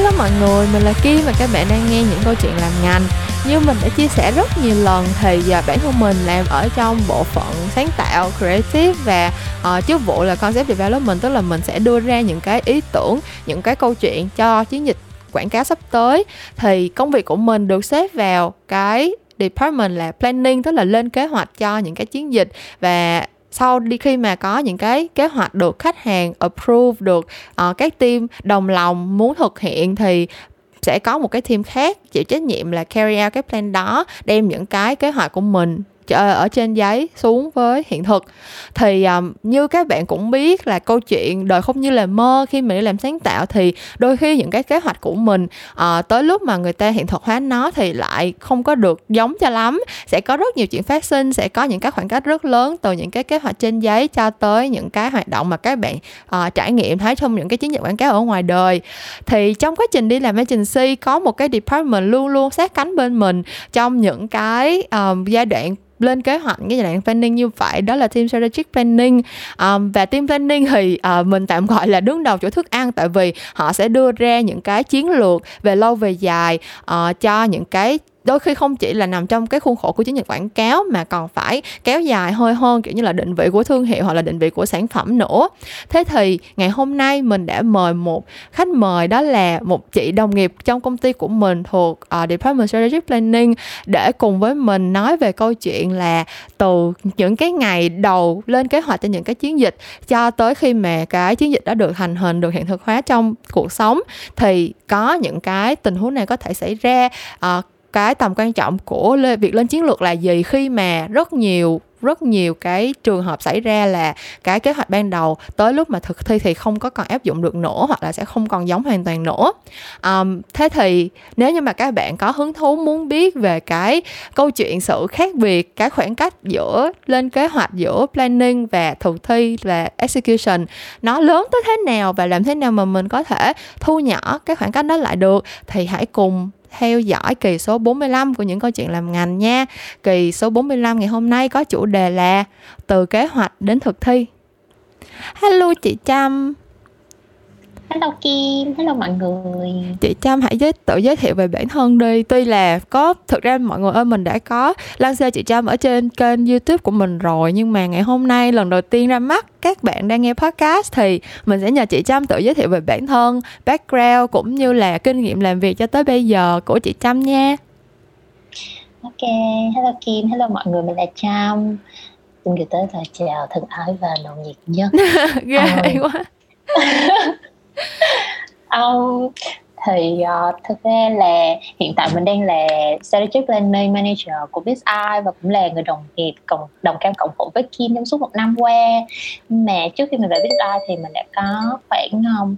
Hello mọi người, mình là Kim và các bạn đang nghe những câu chuyện làm ngành. Như mình đã chia sẻ rất nhiều lần thì giờ bản thân mình làm ở trong bộ phận sáng tạo, creative và uh, chức vụ là concept development Tức là mình sẽ đưa ra những cái ý tưởng, những cái câu chuyện cho chiến dịch quảng cáo sắp tới. Thì công việc của mình được xếp vào cái department là planning tức là lên kế hoạch cho những cái chiến dịch và sau đi khi mà có những cái kế hoạch được khách hàng approve được uh, các team đồng lòng muốn thực hiện thì sẽ có một cái team khác chịu trách nhiệm là carry out cái plan đó đem những cái kế hoạch của mình. Ờ, ở trên giấy xuống với hiện thực. Thì um, như các bạn cũng biết là câu chuyện đời không như là mơ khi mình đi làm sáng tạo thì đôi khi những cái kế hoạch của mình uh, tới lúc mà người ta hiện thực hóa nó thì lại không có được giống cho lắm. Sẽ có rất nhiều chuyện phát sinh sẽ có những cái khoảng cách rất lớn từ những cái kế hoạch trên giấy cho tới những cái hoạt động mà các bạn uh, trải nghiệm thấy trong những cái chiến dịch quảng cáo ở ngoài đời. Thì trong quá trình đi làm agency có một cái department luôn luôn sát cánh bên mình trong những cái um, giai đoạn lên kế hoạch cái giai đoạn planning như vậy đó là team strategic planning. Um, và team planning thì uh, mình tạm gọi là đứng đầu chỗ thức ăn tại vì họ sẽ đưa ra những cái chiến lược về lâu về dài uh, cho những cái đôi khi không chỉ là nằm trong cái khuôn khổ của chiến dịch quảng cáo mà còn phải kéo dài hơi hơn kiểu như là định vị của thương hiệu hoặc là định vị của sản phẩm nữa. Thế thì ngày hôm nay mình đã mời một khách mời đó là một chị đồng nghiệp trong công ty của mình thuộc uh, Department Strategic Planning để cùng với mình nói về câu chuyện là từ những cái ngày đầu lên kế hoạch cho những cái chiến dịch cho tới khi mà cái chiến dịch đã được thành hình được hiện thực hóa trong cuộc sống thì có những cái tình huống này có thể xảy ra uh, cái tầm quan trọng của việc lên chiến lược là gì khi mà rất nhiều rất nhiều cái trường hợp xảy ra là cái kế hoạch ban đầu tới lúc mà thực thi thì không có còn áp dụng được nữa hoặc là sẽ không còn giống hoàn toàn nữa. Um, thế thì nếu như mà các bạn có hứng thú muốn biết về cái câu chuyện sự khác biệt cái khoảng cách giữa lên kế hoạch giữa planning và thực thi và execution nó lớn tới thế nào và làm thế nào mà mình có thể thu nhỏ cái khoảng cách đó lại được thì hãy cùng theo dõi kỳ số 45 của những câu chuyện làm ngành nha. Kỳ số 45 ngày hôm nay có chủ đề là từ kế hoạch đến thực thi. Hello chị Trâm. Hello Kim, hello mọi người. Chị Trâm hãy giới tự giới thiệu về bản thân đi. Tuy là có thực ra mọi người ơi mình đã có launch chị Trâm ở trên kênh YouTube của mình rồi nhưng mà ngày hôm nay lần đầu tiên ra mắt các bạn đang nghe podcast thì mình sẽ nhờ chị Trâm tự giới thiệu về bản thân, background cũng như là kinh nghiệm làm việc cho tới bây giờ của chị Trâm nha. Ok, hello Kim, hello mọi người, mình là Trâm. Xin gửi tới lời chào thân ái và nồng nhiệt nhất. Ghê quá. um, thì uh, thực ra là hiện tại mình đang là strategic planning manager của BizEye và cũng là người đồng nghiệp cộng đồng cam cộng khổ với Kim trong suốt một năm qua. Mà trước khi mình về BizEye thì mình đã có khoảng um,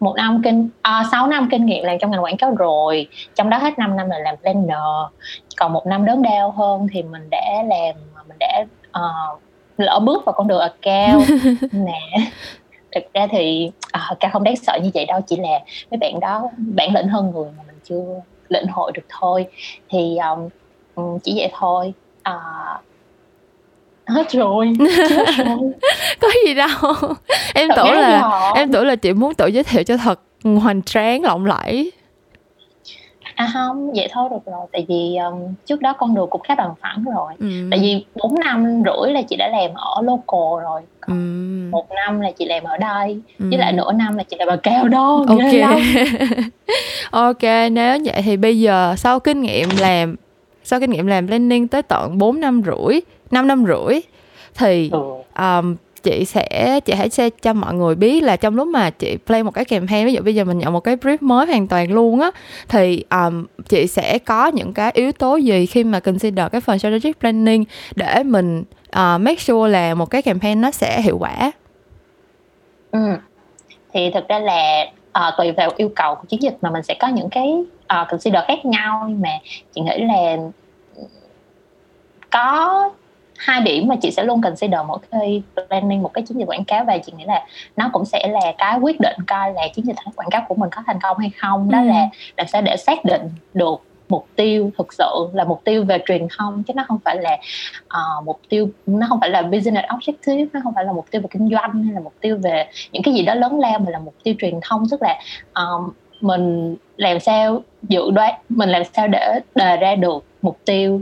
một năm kinh à, 6 năm kinh nghiệm làm trong ngành quảng cáo rồi. Trong đó hết 5 năm là làm planner. Còn một năm đớn đau hơn thì mình đã làm mình đã uh, lỡ bước vào con đường account. Nè thực ra thì à, ca không đáng sợ như vậy đâu chỉ là mấy bạn đó bản lĩnh hơn người mà mình chưa lĩnh hội được thôi. Thì um, chỉ vậy thôi. À, hết rồi, hết rồi. có gì đâu. Em tưởng là em tưởng là chị muốn tự giới thiệu cho thật hoành tráng lộng lẫy À không, vậy thôi được rồi Tại vì um, trước đó con đường cũng khá bằng phẳng rồi ừ. Tại vì 4 năm rưỡi là chị đã làm ở local rồi ừ. Một năm là chị làm ở đây ừ. Với lại nửa năm là chị làm ở cao đó Ok Ok, nếu vậy thì bây giờ sau kinh nghiệm làm Sau kinh nghiệm làm planning tới tận 4 năm rưỡi 5 năm rưỡi Thì ừ. um, chị sẽ chị hãy share cho mọi người biết là trong lúc mà chị play một cái campaign ví dụ bây giờ mình nhận một cái brief mới hoàn toàn luôn á thì um, chị sẽ có những cái yếu tố gì khi mà consider cái phần strategic planning để mình uh, make sure là một cái campaign nó sẽ hiệu quả ừ. thì thực ra là uh, tùy vào yêu cầu của chiến dịch mà mình sẽ có những cái uh, consider khác nhau nhưng mà chị nghĩ là ừ, có hai điểm mà chị sẽ luôn consider mỗi khi planning một cái chiến dịch quảng cáo và chị nghĩ là nó cũng sẽ là cái quyết định coi là chiến dịch quảng cáo của mình có thành công hay không đó ừ. là làm sao để xác định được mục tiêu thực sự là mục tiêu về truyền thông chứ nó không phải là uh, mục tiêu nó không phải là business objective nó không phải là mục tiêu về kinh doanh hay là mục tiêu về những cái gì đó lớn lao mà là mục tiêu truyền thông tức là um, mình làm sao dự đoán mình làm sao để đề ra được mục tiêu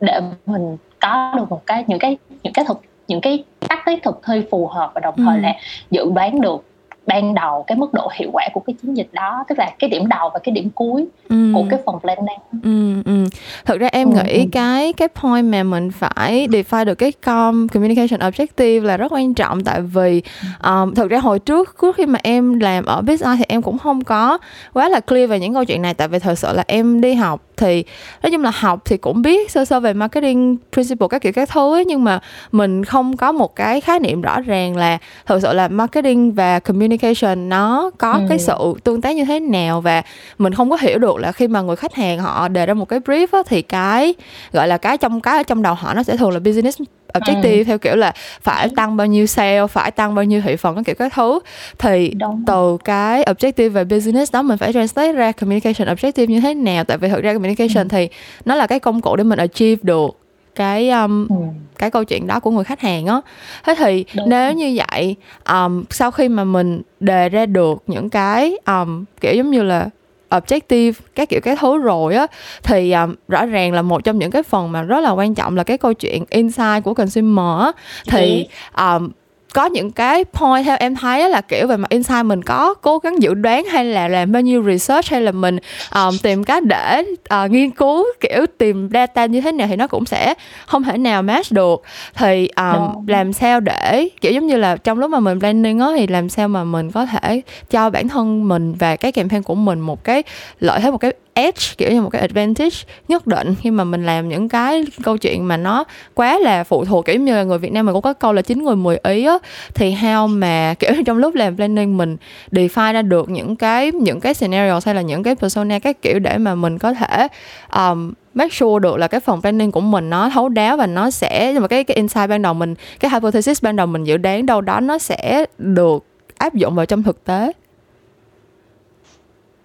để mình có được một cái những cái những cái thực những cái tắc tiết thực thi phù hợp và đồng thời ừ. là dự đoán được ban đầu cái mức độ hiệu quả của cái chiến dịch đó tức là cái điểm đầu và cái điểm cuối ừ. của cái phần planning ừ, ừ. thực ra em ừ. nghĩ ừ. cái cái point mà mình phải define được cái com communication objective là rất quan trọng tại vì um, thực ra hồi trước trước khi mà em làm ở BSI thì em cũng không có quá là clear về những câu chuyện này tại vì thật sự là em đi học thì nói chung là học thì cũng biết sơ sơ về marketing principle các kiểu các thứ ấy, nhưng mà mình không có một cái khái niệm rõ ràng là thực sự là marketing và communication nó có ừ. cái sự tương tác như thế nào và mình không có hiểu được là khi mà người khách hàng họ đề ra một cái brief á, thì cái gọi là cái trong cái ở trong đầu họ nó sẽ thường là business objective ừ. theo kiểu là phải tăng bao nhiêu sale phải tăng bao nhiêu thị phần các kiểu các thứ thì Đúng. từ cái objective về business đó mình phải translate ra communication objective như thế nào tại vì thực ra communication ừ. thì nó là cái công cụ để mình achieve được cái um, ừ. cái câu chuyện đó của người khách hàng á thế thì Đúng. nếu như vậy um, sau khi mà mình đề ra được những cái um, kiểu giống như là objective các kiểu cái thứ rồi á thì um, rõ ràng là một trong những cái phần mà rất là quan trọng là cái câu chuyện insight của consumer á. Thì um, có những cái point theo em thấy là kiểu về mặt insight mình có cố gắng dự đoán hay là làm bao nhiêu research hay là mình um, tìm cách để uh, nghiên cứu kiểu tìm data như thế nào thì nó cũng sẽ không thể nào match được. Thì um, làm sao để kiểu giống như là trong lúc mà mình planning á thì làm sao mà mình có thể cho bản thân mình và cái campaign của mình một cái lợi thế một cái edge kiểu như một cái advantage nhất định khi mà mình làm những cái câu chuyện mà nó quá là phụ thuộc kiểu như là người Việt Nam mình cũng có câu là chín người mười ý á thì how mà kiểu trong lúc làm planning mình define ra được những cái những cái scenario hay là những cái persona các kiểu để mà mình có thể um, make sure được là cái phần planning của mình nó thấu đáo và nó sẽ nhưng mà cái cái insight ban đầu mình cái hypothesis ban đầu mình dự đoán đâu đó nó sẽ được áp dụng vào trong thực tế.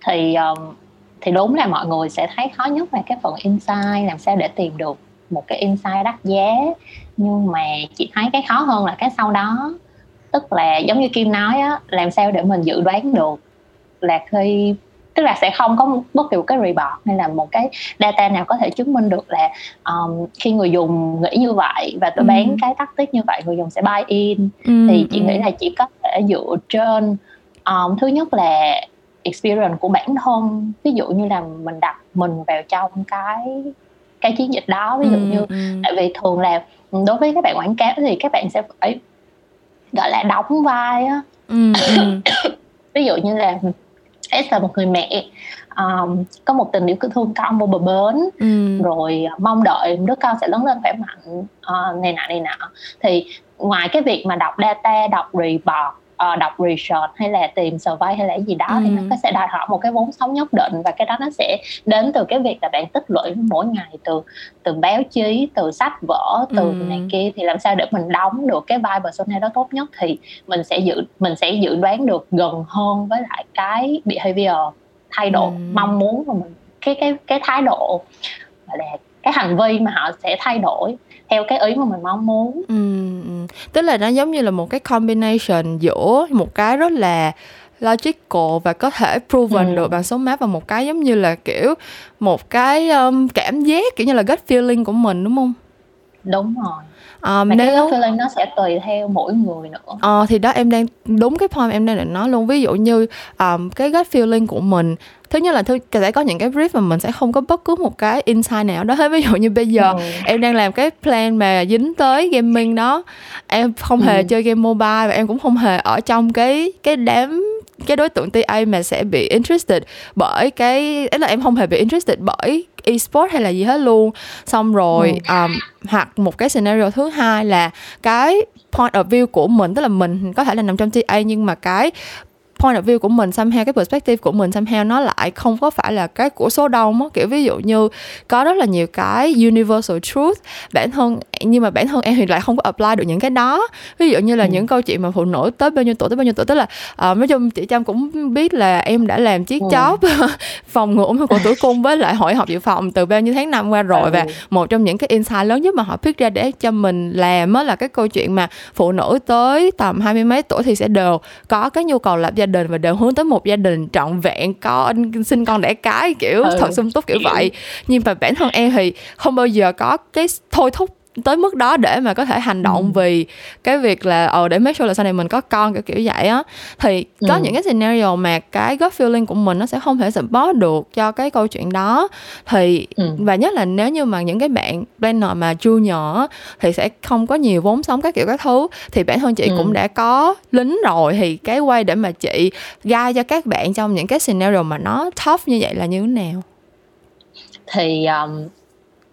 Thì um, thì đúng là mọi người sẽ thấy khó nhất là cái phần insight làm sao để tìm được một cái insight đắt giá nhưng mà chị thấy cái khó hơn là cái sau đó tức là giống như kim nói á làm sao để mình dự đoán được là khi tức là sẽ không có bất kỳ một cái report hay là một cái data nào có thể chứng minh được là um, khi người dùng nghĩ như vậy và tôi ừ. bán cái tắc tích như vậy người dùng sẽ buy in ừ, thì chị ừ. nghĩ là chỉ có thể dựa trên um, thứ nhất là experience của bản thân ví dụ như là mình đặt mình vào trong cái cái chiến dịch đó ví dụ ừ, như ừ. tại vì thường là đối với các bạn quảng cáo thì các bạn sẽ phải gọi là đóng vai á ừ, ừ. ví dụ như là S là một người mẹ um, có một tình yêu thương con vô bờ bến ừ. rồi mong đợi đứa con sẽ lớn lên khỏe mạnh uh, này nọ này nọ thì ngoài cái việc mà đọc data đọc report uh, đọc research hay là tìm survey hay là gì đó ừ. thì nó sẽ đòi hỏi một cái vốn sống nhất định và cái đó nó sẽ đến từ cái việc là bạn tích lũy mỗi ngày từ từ báo chí từ sách vở từ ừ. này kia thì làm sao để mình đóng được cái vai persona đó tốt nhất thì mình sẽ dự mình sẽ dự đoán được gần hơn với lại cái behavior thay độ ừ. mong muốn của mình cái cái cái thái độ gọi là cái hành vi mà họ sẽ thay đổi theo cái ý mà mình mong muốn. Ừ, ừ, tức là nó giống như là một cái combination giữa một cái rất là logical và có thể proven ừ. được bằng số map và một cái giống như là kiểu một cái um, cảm giác kiểu như là gut feeling của mình đúng không? Đúng rồi. Um, Và nếu cái feeling nó sẽ tùy theo mỗi người nữa. Ờ thì đó em đang đúng cái point em đang định nói luôn. Ví dụ như um, cái gut feeling của mình thứ nhất là thứ sẽ có những cái brief mà mình sẽ không có bất cứ một cái insight nào đó hết ví dụ như bây giờ ừ. em đang làm cái plan mà dính tới gaming đó em không hề ừ. chơi game mobile và em cũng không hề ở trong cái cái đám cái đối tượng TA mà sẽ bị interested bởi cái ấy là em không hề bị interested bởi esports hay là gì hết luôn xong rồi ừ. um, hoặc một cái scenario thứ hai là cái point of view của mình tức là mình có thể là nằm trong TA nhưng mà cái point of view của mình somehow cái perspective của mình somehow nó lại không có phải là cái của số đông á kiểu ví dụ như có rất là nhiều cái universal truth bản thân nhưng mà bản thân em thì lại không có apply được những cái đó ví dụ như là ừ. những câu chuyện mà phụ nữ tới bao nhiêu tuổi tới bao nhiêu tuổi tức là uh, nói chung chị trâm cũng biết là em đã làm chiếc ừ. job phòng ngủ của tuổi cung với lại hội học dự phòng từ bao nhiêu tháng năm qua rồi ừ. và một trong những cái insight lớn nhất mà họ pick ra để cho mình làm á là cái câu chuyện mà phụ nữ tới tầm hai mươi mấy tuổi thì sẽ đều có cái nhu cầu lập gia đình và đều hướng tới một gia đình trọn vẹn con sinh con đẻ cái kiểu ừ. thật sung túc kiểu vậy nhưng mà bản thân em thì không bao giờ có cái thôi thúc tới mức đó để mà có thể hành động ừ. vì cái việc là ờ để make sure là sau này mình có con kiểu kiểu vậy á thì có ừ. những cái scenario mà cái gut feeling của mình nó sẽ không thể support được cho cái câu chuyện đó thì ừ. và nhất là nếu như mà những cái bạn planner mà junior thì sẽ không có nhiều vốn sống các kiểu các thứ thì bản thân chị ừ. cũng đã có lính rồi thì cái quay để mà chị guide cho các bạn trong những cái scenario mà nó tough như vậy là như thế nào thì um,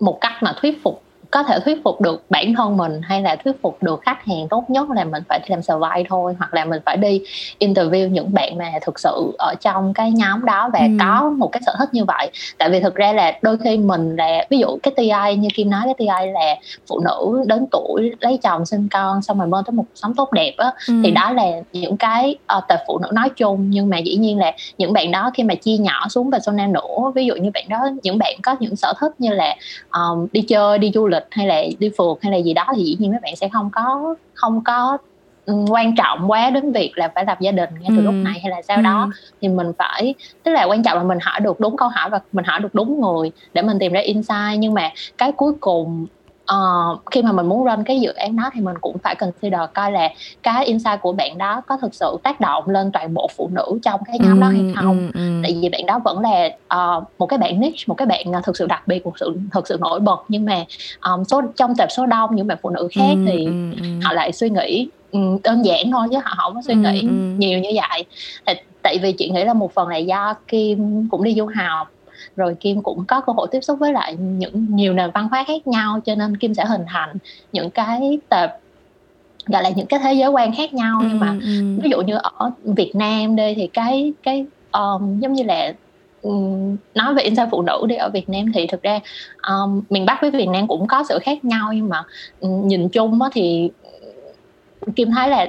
một cách mà thuyết phục có thể thuyết phục được bản thân mình hay là thuyết phục được khách hàng tốt nhất là mình phải làm survey thôi hoặc là mình phải đi interview những bạn mà thực sự ở trong cái nhóm đó và ừ. có một cái sở thích như vậy tại vì thực ra là đôi khi mình là ví dụ cái TI như Kim nói cái TI là phụ nữ đến tuổi lấy chồng sinh con xong rồi mơ tới một sống tốt đẹp á ừ. thì đó là những cái uh, tệp phụ nữ nói chung nhưng mà dĩ nhiên là những bạn đó khi mà chia nhỏ xuống zona nữa ví dụ như bạn đó những bạn có những sở thích như là um, đi chơi đi du lịch lịch hay là đi phượt hay là gì đó thì dĩ nhiên mấy bạn sẽ không có không có quan trọng quá đến việc là phải lập gia đình ngay từ ừ. lúc này hay là sau ừ. đó thì mình phải tức là quan trọng là mình hỏi được đúng câu hỏi và mình hỏi được đúng người để mình tìm ra insight nhưng mà cái cuối cùng uh, khi mà mình muốn run cái dự án đó thì mình cũng phải consider coi là cái insight của bạn đó có thực sự tác động lên toàn bộ phụ nữ trong cái nhóm ừ, đó hay không ừ, ừ. tại vì bạn đó vẫn là uh, một cái bạn niche một cái bạn thực sự đặc biệt một sự thực sự nổi bật nhưng mà um, số trong tệp số đông những bạn phụ nữ khác ừ, thì ừ, ừ. họ lại suy nghĩ đơn giản thôi chứ họ không có suy nghĩ ừ, ừ. nhiều như vậy tại vì chị nghĩ là một phần là do kim cũng đi du học rồi kim cũng có cơ hội tiếp xúc với lại những nhiều nền văn hóa khác nhau cho nên kim sẽ hình thành những cái tệp gọi là những cái thế giới quan khác nhau nhưng mà ừ. ví dụ như ở Việt Nam đây thì cái cái um, giống như là um, nói về insight phụ nữ đi ở Việt Nam thì thực ra um, miền Bắc với Việt Nam cũng có sự khác nhau nhưng mà um, nhìn chung á thì Kim thấy là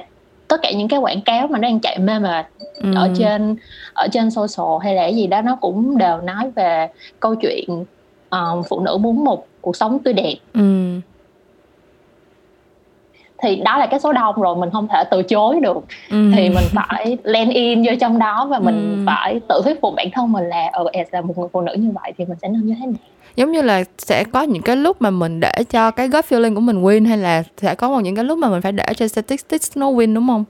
tất cả những cái quảng cáo mà nó đang chạy mê mà ừ. ở trên ở trên social hay là gì đó nó cũng đều nói về câu chuyện uh, phụ nữ muốn một cuộc sống tươi đẹp ừ. thì đó là cái số đông rồi mình không thể từ chối được ừ. thì mình phải land in vô trong đó và mình ừ. phải tự thuyết phục bản thân mình là ở ừ, là một người phụ nữ như vậy thì mình sẽ nên như thế nào giống như là sẽ có những cái lúc mà mình để cho cái gut feeling của mình win hay là sẽ có một những cái lúc mà mình phải để cho statistics nó win đúng không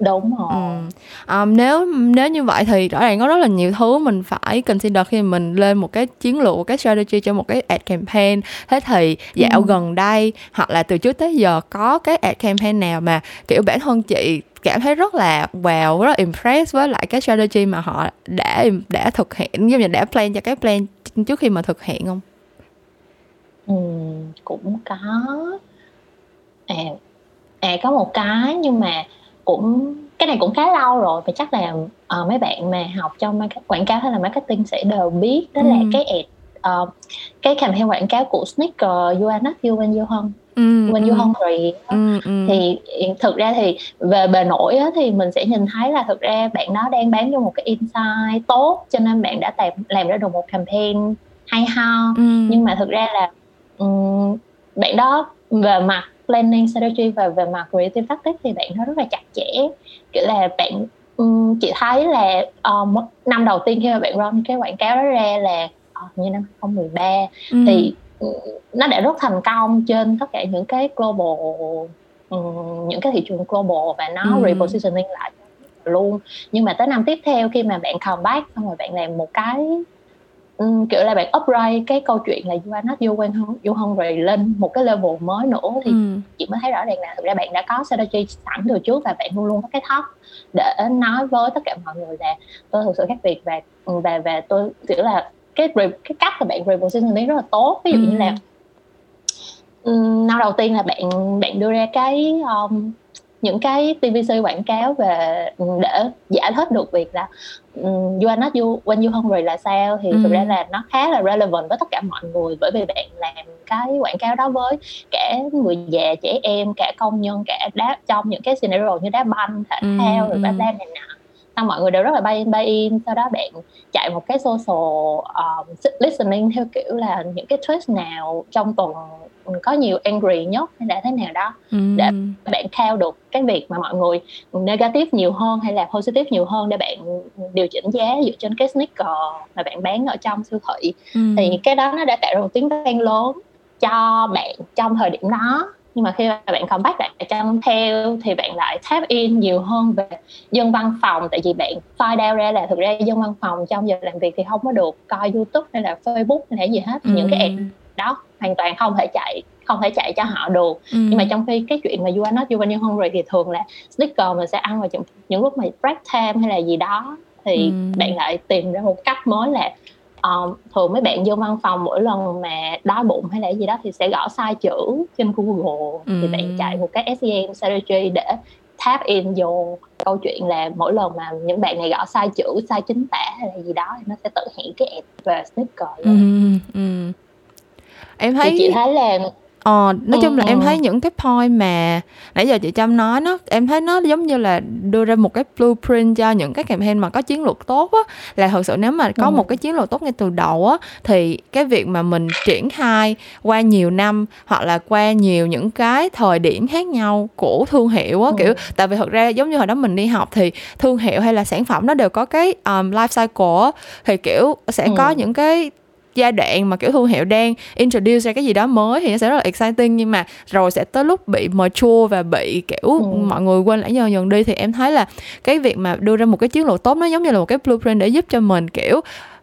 đúng rồi ừ. um, nếu nếu như vậy thì rõ ràng có rất là nhiều thứ mình phải consider khi mình lên một cái chiến lược một cái strategy cho một cái ad campaign thế thì dạo ừ. gần đây hoặc là từ trước tới giờ có cái ad campaign nào mà kiểu bản thân chị cảm thấy rất là wow rất là impressed với lại cái strategy mà họ đã đã thực hiện giống như đã plan cho cái plan trước khi mà thực hiện không ừ, cũng có à à có một cái nhưng mà cũng cái này cũng khá lâu rồi và chắc là uh, mấy bạn mà học trong quảng cáo hay là marketing sẽ đều biết đó ừ. là cái ad uh, cái campaign quảng cáo của sneaker you are not you when you hung ừ, when you ừ. hungry ừ, ừ. thì thực ra thì về bề nổi á, thì mình sẽ nhìn thấy là thực ra bạn đó đang bán cho một cái insight tốt cho nên bạn đã làm làm ra được một campaign hay ho ừ. nhưng mà thực ra là um, bạn đó về mặt planning strategy và về mặt creative tactics thì bạn nó rất là chặt chẽ kiểu là bạn um, chị thấy là um, năm đầu tiên khi mà bạn run cái quảng cáo đó ra là như năm 2013 ừ. thì nó đã rất thành công trên tất cả những cái global um, những cái thị trường global và nó ừ. repositioning lại luôn nhưng mà tới năm tiếp theo khi mà bạn comeback xong rồi bạn làm một cái um, kiểu là bạn upgrade cái câu chuyện là you are not you when you hungry lên một cái level mới nữa thì ừ. chị mới thấy rõ ràng là thực ra bạn đã có strategy sẵn từ trước và bạn luôn luôn có cái thóc để nói với tất cả mọi người là tôi thực sự khác biệt và và và tôi kiểu là cái cái cách mà bạn repositioning rất là tốt ví dụ ừ. như là năm đầu tiên là bạn bạn đưa ra cái um, những cái TVC quảng cáo về ừ, để giải thích được việc là um, you are not you when you hungry là sao thì ừ. thực ra là nó khá là relevant với tất cả mọi người bởi vì bạn làm cái quảng cáo đó với cả người già trẻ em cả công nhân cả đá trong những cái scenario như đá banh thể ừ. thao rồi đá này nọ xong mọi người đều rất là buy in buy in sau đó bạn chạy một cái social um, listening theo kiểu là những cái twist nào trong tuần có nhiều angry nhất hay là thế nào đó ừ. để bạn theo được cái việc mà mọi người negative nhiều hơn hay là positive nhiều hơn để bạn điều chỉnh giá dựa trên cái sneaker mà bạn bán ở trong siêu thị ừ. thì cái đó nó đã tạo ra một tiếng vang lớn cho bạn trong thời điểm đó nhưng mà khi mà bạn comeback lại trong theo thì bạn lại tap in nhiều hơn về dân văn phòng tại vì bạn find out ra là thực ra dân văn phòng trong giờ làm việc thì không có được coi youtube hay là facebook hay là gì hết ừ. những cái ad đó hoàn toàn không thể chạy không thể chạy cho họ được ừ. nhưng mà trong khi cái chuyện mà you are not you are hungry thì thường là sneaker mình sẽ ăn vào những, những lúc mà break time hay là gì đó thì ừ. bạn lại tìm ra một cách mới là um, thường mấy bạn vô văn phòng mỗi lần mà đói bụng hay là gì đó thì sẽ gõ sai chữ trên Google ừ. thì bạn chạy một cái SEM strategy để tap in vô câu chuyện là mỗi lần mà những bạn này gõ sai chữ sai chính tả hay là gì đó thì nó sẽ tự hiện cái ad về sneaker ừ, ừ. em thấy thì chị thấy là Ờ, nói chung là em thấy những cái point mà nãy giờ chị Trâm nói nó em thấy nó giống như là đưa ra một cái blueprint cho những cái campaign mà có chiến lược tốt á. Là thật sự nếu mà có một cái chiến lược tốt ngay từ đầu á thì cái việc mà mình triển khai qua nhiều năm hoặc là qua nhiều những cái thời điểm khác nhau của thương hiệu á kiểu tại vì thật ra giống như hồi đó mình đi học thì thương hiệu hay là sản phẩm nó đều có cái um, life cycle á. Thì kiểu sẽ có những cái giai đoạn mà kiểu thương hiệu đang introduce ra cái gì đó mới thì nó sẽ rất là exciting nhưng mà rồi sẽ tới lúc bị mature và bị kiểu ừ. mọi người quên lãng dần dần đi thì em thấy là cái việc mà đưa ra một cái chiến lược tốt nó giống như là một cái blueprint để giúp cho mình kiểu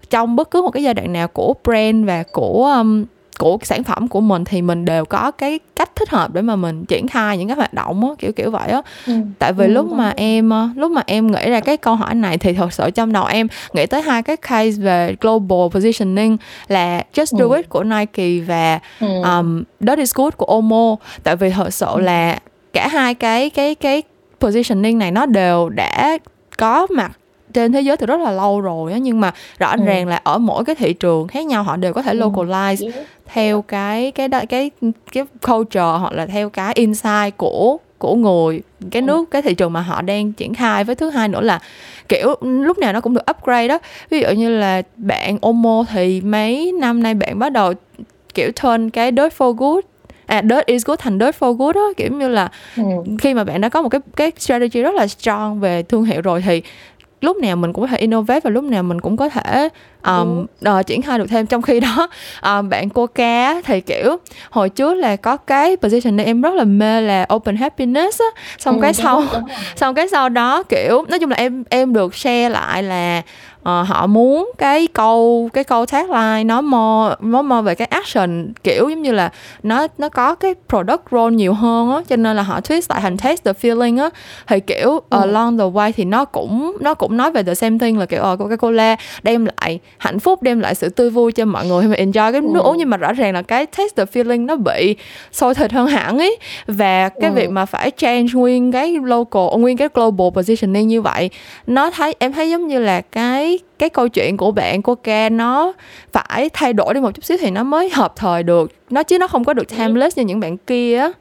trong bất cứ một cái giai đoạn nào của brand và của um, của sản phẩm của mình thì mình đều có cái cách thích hợp để mà mình triển khai những cái hoạt động á kiểu kiểu vậy á ừ. tại vì ừ, lúc mà em ờ, lúc mà em nghĩ ra cái câu hỏi này thì thật sự trong đầu em nghĩ tới hai cái case về global positioning là just do ừ. it của Nike và ừ. um, is good của Omo tại vì thật sự ừ. là cả hai cái cái cái positioning này nó đều đã có mặt trên thế giới từ rất là lâu rồi á nhưng mà rõ ừ. ràng là ở mỗi cái thị trường khác nhau họ đều có thể ừ. localize yeah. theo cái cái cái cái culture hoặc là theo cái insight của của người cái ừ. nước cái thị trường mà họ đang triển khai với thứ hai nữa là kiểu lúc nào nó cũng được upgrade đó ví dụ như là bạn Omo thì mấy năm nay bạn bắt đầu kiểu turn cái dirt for good à dirt is good thành dirt for good đó kiểu như là ừ. khi mà bạn đã có một cái cái strategy rất là strong về thương hiệu rồi thì lúc nào mình cũng có thể innovate và lúc nào mình cũng có thể um, uh, triển khai được thêm. Trong khi đó um, bạn cô cá thì kiểu hồi trước là có cái position này em rất là mê là open happiness á. Xong ừ, cái sau xong cái sau đó kiểu nói chung là em em được share lại là uh, họ muốn cái câu cái câu tagline nó more nó more về cái action kiểu giống như là nó nó có cái product role nhiều hơn á cho nên là họ twist lại thành taste the feeling á. Thì kiểu ừ. along the way thì nó cũng nó cũng nói về the same thing là kiểu ờ uh, Coca-Cola đem lại hạnh phúc đem lại sự tươi vui cho mọi người. Khi mà enjoy cái nước ừ. uống nhưng mà rõ ràng là cái taste the feeling nó bị sôi thịt hơn hẳn ấy. Và cái ừ. việc mà phải change nguyên cái local nguyên cái global positioning như vậy nó thấy em thấy giống như là cái cái câu chuyện của bạn của ca nó phải thay đổi đi một chút xíu thì nó mới hợp thời được. Nó chứ nó không có được timeless như những bạn kia á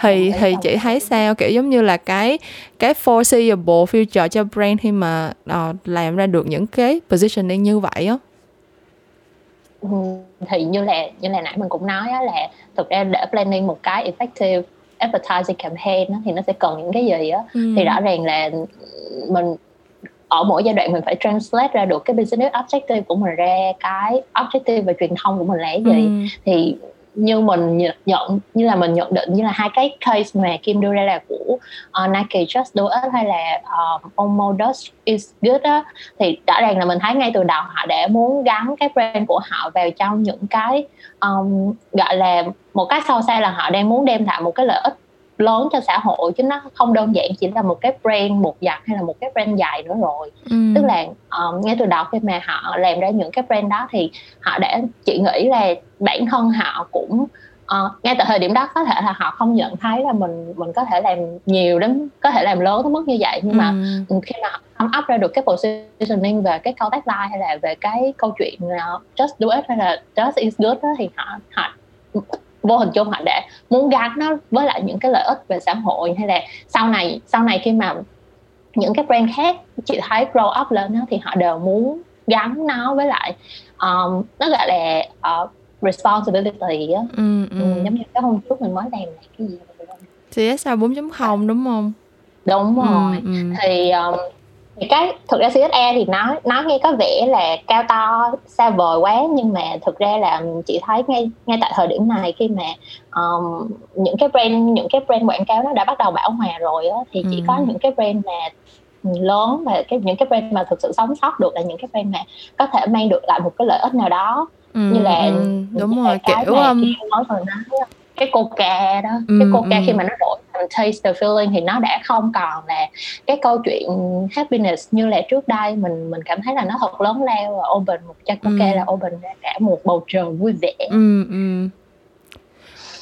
thì thì chị thấy sao kiểu giống như là cái cái foreseeable future cho brand khi mà uh, làm ra được những cái positioning như vậy á ừ, thì như là như là nãy mình cũng nói á là thực ra để planning một cái effective advertising campaign á, thì nó sẽ cần những cái gì á ừ. thì rõ ràng là mình ở mỗi giai đoạn mình phải translate ra được cái business objective của mình ra cái objective về truyền thông của mình là cái gì ừ. thì như mình nhận như là mình nhận định như là hai cái case mà Kim đưa ra là của uh, Nike Just Do It hay là uh, Omo Does Is Good á. Thì rõ ràng là mình thấy ngay từ đầu họ đã muốn gắn cái brand của họ vào trong những cái um, gọi là một cái sâu xa là họ đang muốn đem lại một cái lợi ích lớn cho xã hội chứ nó không đơn giản chỉ là một cái brand một giặt hay là một cái brand dài nữa rồi ừ. tức là um, ngay từ đầu khi mà họ làm ra những cái brand đó thì họ đã chị nghĩ là bản thân họ cũng uh, ngay tại thời điểm đó có thể là họ không nhận thấy là mình mình có thể làm nhiều đến có thể làm lớn tới mức như vậy nhưng mà ừ. khi mà không up ra được cái positioning về cái câu tagline hay là về cái câu chuyện uh, just do it hay là just is good đó, thì họ họ vô hình chung họ để muốn gắn nó với lại những cái lợi ích về xã hội hay là sau này sau này khi mà những cái brand khác chị thấy grow up lên đó, thì họ đều muốn gắn nó với lại um, nó gọi là uh, responsibility á ừ, ừ. ừ, giống như cái hôm trước mình mới làm cái gì CSR 4.0 đúng không đúng ừ, rồi ừ, ừ. thì um, thì cái thực ra CSE thì nó nó nghe có vẻ là cao to xa vời quá nhưng mà thực ra là chị thấy ngay ngay tại thời điểm này khi mà um, những cái brand những cái brand quảng cáo nó đã bắt đầu bão hòa rồi á thì chỉ ừ. có những cái brand mà lớn và cái những cái brand mà thực sự sống sót được là những cái brand mà có thể mang được lại một cái lợi ích nào đó ừ, như là ừ, đúng rồi kiểu um... nói đó cái coca đó ừ, cái coca ừ. khi mà nó đổi thành taste the feeling thì nó đã không còn là cái câu chuyện happiness như là trước đây mình mình cảm thấy là nó thật lớn lao và open một chai coca ừ. là open ra cả một bầu trời vui vẻ ừ, ừ.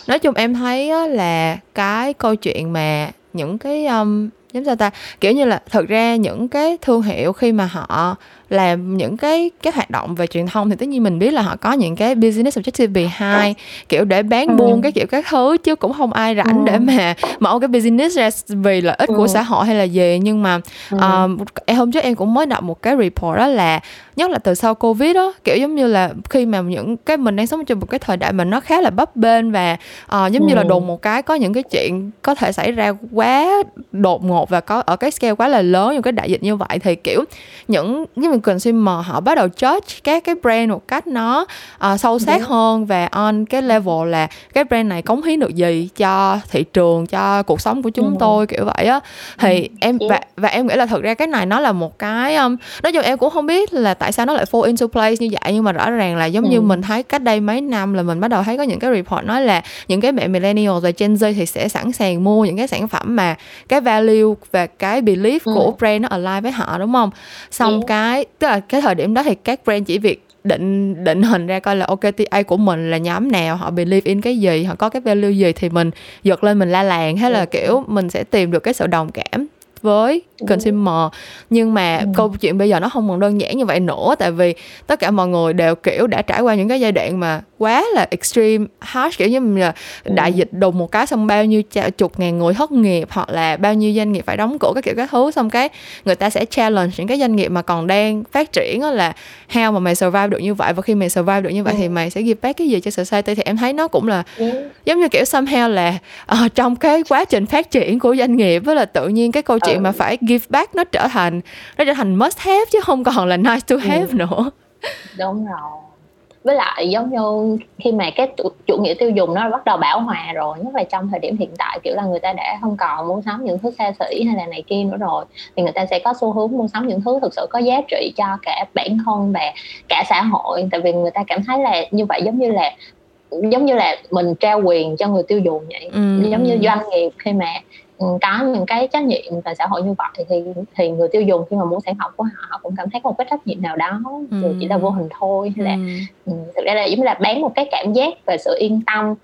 nói chung em thấy là cái câu chuyện mà những cái um, giống sao ta kiểu như là thật ra những cái thương hiệu khi mà họ làm những cái cái hoạt động về truyền thông thì tất nhiên mình biết là họ có những cái business objective behind kiểu để bán ừ. buôn cái kiểu các thứ chứ cũng không ai rảnh ừ. để mà mở cái business ra vì lợi ích ừ. của xã hội hay là gì nhưng mà ừ. uh, hôm trước em cũng mới đọc một cái report đó là nhất là từ sau covid đó kiểu giống như là khi mà những cái mình đang sống trong một cái thời đại mà nó khá là bấp bênh và uh, giống ừ. như là đồn một cái có những cái chuyện có thể xảy ra quá đột ngột và có ở cái scale quá là lớn những cái đại dịch như vậy thì kiểu những như mình consumer họ bắt đầu judge các cái brand một cách nó uh, sâu sát Đúng. hơn và on cái level là cái brand này cống hiến được gì cho thị trường cho cuộc sống của chúng ừ. tôi kiểu vậy á thì ừ. em và và em nghĩ là thực ra cái này nó là một cái um, nói chung em cũng không biết là tại sao nó lại fall into place như vậy nhưng mà rõ ràng là giống ừ. như mình thấy cách đây mấy năm là mình bắt đầu thấy có những cái report nói là những cái mẹ millennial và Gen Z thì sẽ sẵn sàng mua những cái sản phẩm mà cái value và cái belief ừ. của brand nó align với họ đúng không xong yeah. cái tức là cái thời điểm đó thì các brand chỉ việc định định hình ra coi là ok TA của mình là nhóm nào họ believe in cái gì họ có cái value gì thì mình giật lên mình la làng hay là kiểu mình sẽ tìm được cái sự đồng cảm với consumer nhưng mà ừ. câu chuyện bây giờ nó không còn đơn giản như vậy nữa tại vì tất cả mọi người đều kiểu đã trải qua những cái giai đoạn mà quá là extreme harsh kiểu như là ừ. đại dịch đùng một cái xong bao nhiêu chục ngàn người thất nghiệp hoặc là bao nhiêu doanh nghiệp phải đóng cửa các kiểu các thứ xong cái người ta sẽ challenge những cái doanh nghiệp mà còn đang phát triển là how mà mày survive được như vậy và khi mày survive được như vậy ừ. thì mày sẽ give back cái gì cho society thì em thấy nó cũng là ừ. giống như kiểu somehow là uh, trong cái quá trình phát triển của doanh nghiệp với là tự nhiên cái câu chuyện ừ. mà phải give back nó trở thành nó trở thành must have chứ không còn là nice to have ừ. nữa đúng rồi với lại giống như khi mà cái chủ, chủ nghĩa tiêu dùng nó bắt đầu bão hòa rồi nhất là trong thời điểm hiện tại kiểu là người ta đã không còn mua sắm những thứ xa xỉ hay là này kia nữa rồi thì người ta sẽ có xu hướng mua sắm những thứ thực sự có giá trị cho cả bản thân và cả xã hội tại vì người ta cảm thấy là như vậy giống như là giống như là mình trao quyền cho người tiêu dùng vậy ừ. giống như doanh nghiệp khi mà Ừ, có những cái trách nhiệm về xã hội như vậy thì thì người tiêu dùng khi mà mua sản phẩm của họ họ cũng cảm thấy có một cái trách nhiệm nào đó ừ. dù chỉ là vô hình thôi hay là ừ. ừ. thực ra là giống như là bán một cái cảm giác về sự yên tâm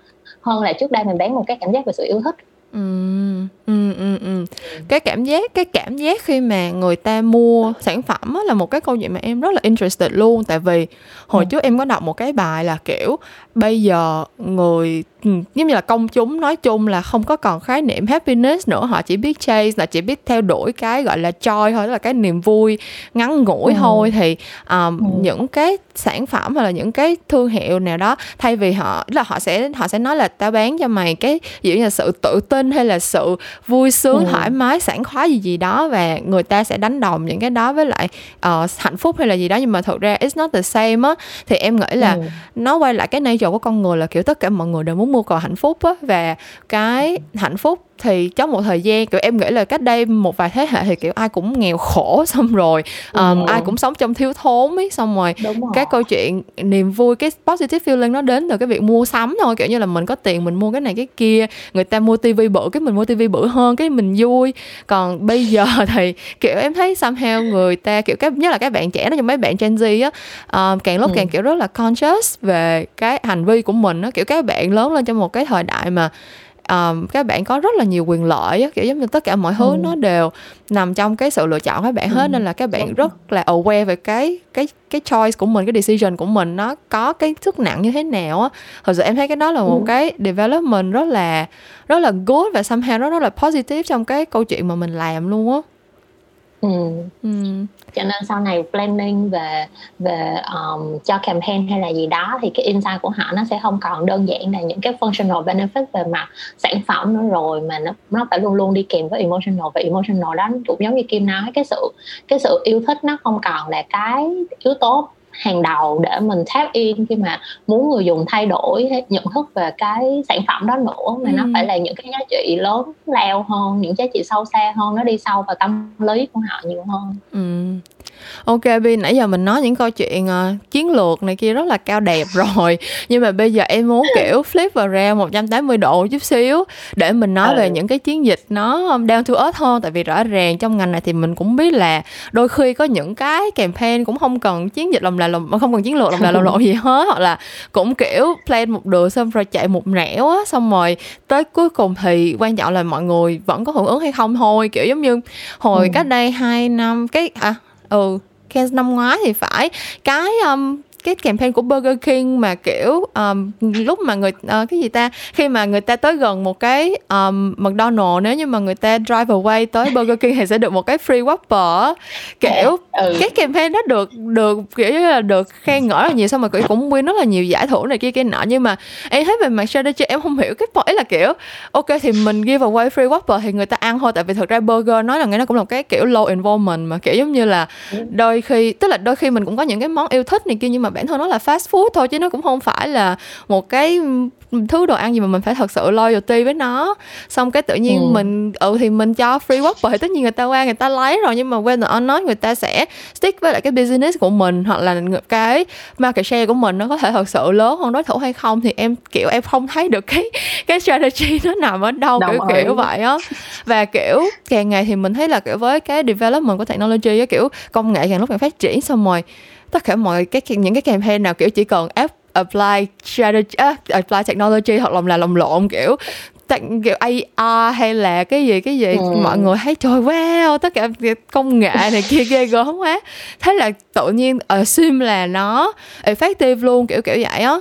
hơn là trước đây mình bán một cái cảm giác về sự yêu thích Ừ, ừ, ừ, ừ. cái cảm giác cái cảm giác khi mà người ta mua sản phẩm á, là một cái câu chuyện mà em rất là interested luôn tại vì hồi ừ. trước em có đọc một cái bài là kiểu bây giờ người giống như là công chúng nói chung là không có còn khái niệm happiness nữa họ chỉ biết chase là chỉ biết theo đuổi cái gọi là joy thôi là cái niềm vui ngắn ngủi ừ. thôi thì um, ừ. những cái sản phẩm hay là những cái thương hiệu nào đó thay vì họ là họ sẽ họ sẽ nói là tao bán cho mày cái ví như là sự tự tin hay là sự vui sướng ừ. thoải mái sảng khoái gì gì đó và người ta sẽ đánh đồng những cái đó với lại uh, hạnh phúc hay là gì đó nhưng mà thực ra it's not the same á thì em nghĩ là ừ. nó quay lại cái nature của con người là kiểu tất cả mọi người đều muốn mua cầu hạnh phúc á và cái hạnh phúc thì trong một thời gian kiểu em nghĩ là cách đây một vài thế hệ thì kiểu ai cũng nghèo khổ xong rồi um, ừ. ai cũng sống trong thiếu thốn ấy xong rồi, rồi cái câu chuyện niềm vui cái positive feeling nó đến từ cái việc mua sắm thôi kiểu như là mình có tiền mình mua cái này cái kia người ta mua tivi bự cái mình mua tivi bự hơn cái mình vui còn bây giờ thì kiểu em thấy somehow người ta kiểu cái nhất là các bạn trẻ nó trong mấy bạn Gen Z á um, càng lúc ừ. càng kiểu rất là conscious về cái hành vi của mình á kiểu các bạn lớn lên trong một cái thời đại mà um, các bạn có rất là nhiều quyền lợi á, kiểu giống như tất cả mọi thứ ừ. nó đều nằm trong cái sự lựa chọn các bạn hết ừ. nên là các bạn rất là aware về cái cái cái choice của mình cái decision của mình nó có cái sức nặng như thế nào á thật sự em thấy cái đó là một ừ. cái development rất là rất là good và somehow nó rất là positive trong cái câu chuyện mà mình làm luôn á ừ. Ừ. cho nên sau này planning về về um, cho campaign hay là gì đó thì cái insight của họ nó sẽ không còn đơn giản là những cái functional benefit về mặt sản phẩm nữa rồi mà nó nó phải luôn luôn đi kèm với emotional và emotional đó cũng giống như kim nói cái sự cái sự yêu thích nó không còn là cái yếu tố hàng đầu để mình tap in khi mà muốn người dùng thay đổi nhận thức về cái sản phẩm đó nữa mà ừ. nó phải là những cái giá trị lớn lao hơn những giá trị sâu xa hơn nó đi sâu vào tâm lý của họ nhiều hơn ừ. Ok Bi, nãy giờ mình nói những câu chuyện uh, chiến lược này kia rất là cao đẹp rồi Nhưng mà bây giờ em muốn kiểu flip vào ra 180 độ chút xíu Để mình nói ừ. về những cái chiến dịch nó down to earth hơn Tại vì rõ ràng trong ngành này thì mình cũng biết là Đôi khi có những cái campaign cũng không cần chiến dịch lòng là lòng Không cần chiến lược lòng là lòng lộ gì hết Hoặc là cũng kiểu plan một đường xong rồi chạy một nẻo á Xong rồi tới cuối cùng thì quan trọng là mọi người vẫn có hưởng ứng hay không thôi Kiểu giống như hồi ừ. cách đây 2 năm cái à ừ Cannes năm ngoái thì phải. Cái um, cái campaign của Burger King mà kiểu um, lúc mà người uh, cái gì ta khi mà người ta tới gần một cái um, McDonald nếu như mà người ta drive away tới Burger King thì sẽ được một cái free Whopper kiểu ừ. cái campaign đó được được kiểu như là được khen ngợi rất là nhiều xong mà cũng win rất là nhiều giải thưởng này kia kia nọ nhưng mà em thấy về mặt strategy em không hiểu cái point là kiểu ok thì mình give away free Whopper thì người ta ăn thôi tại vì thực ra burger nói là nghe nó cũng là cái kiểu low involvement mà kiểu giống như là ừ. đôi khi tức là đôi khi mình cũng có những cái món yêu thích này kia nhưng mà bản thân nó là fast food thôi chứ nó cũng không phải là một cái thứ đồ ăn gì mà mình phải thật sự loyalty với nó xong cái tự nhiên ừ. mình ừ thì mình cho free whopper thì tất nhiên người ta qua người ta lấy rồi nhưng mà when or not người ta sẽ stick với lại cái business của mình hoặc là cái market share của mình nó có thể thật sự lớn hơn đối thủ hay không thì em kiểu em không thấy được cái cái strategy nó nằm ở đâu Đồng kiểu ơi. kiểu vậy á và kiểu càng ngày thì mình thấy là kiểu với cái development của technology á kiểu công nghệ càng lúc càng phát triển xong rồi tất cả mọi cái những cái campaign nào kiểu chỉ cần áp apply strategy uh, apply technology hoặc là lòng lộn kiểu kiểu AR hay là cái gì cái gì ừ. mọi người thấy trời wow tất cả công nghệ này kia ghê gớm quá thế là tự nhiên assume là nó effective luôn kiểu kiểu vậy á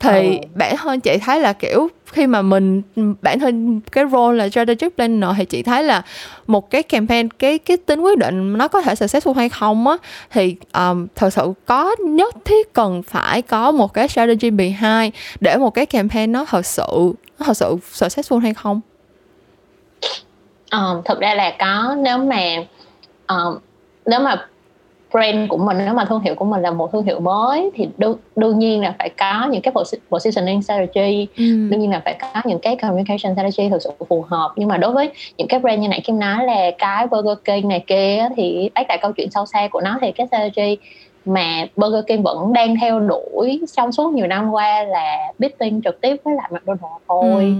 thì ừ. bản thân chị thấy là kiểu khi mà mình bản thân cái role là strategic planner thì chị thấy là một cái campaign cái cái tính quyết định nó có thể successful hay không á thì um, thật sự có nhất thiết cần phải có một cái strategy behind để một cái campaign nó thật sự nó thật sự successful hay không? Um, thực ra là có nếu mà um, nếu mà brand của mình nếu mà thương hiệu của mình là một thương hiệu mới thì đương, đương nhiên là phải có những cái positioning strategy. Ừ. đương nhiên là phải có những cái communication strategy thực sự phù hợp. Nhưng mà đối với những cái brand như nãy kim nói là cái Burger King này kia thì bác lại câu chuyện sâu xa của nó thì cái strategy mà Burger King vẫn đang theo đuổi trong suốt nhiều năm qua là bidding trực tiếp với lại McDonald's thôi. Ừ.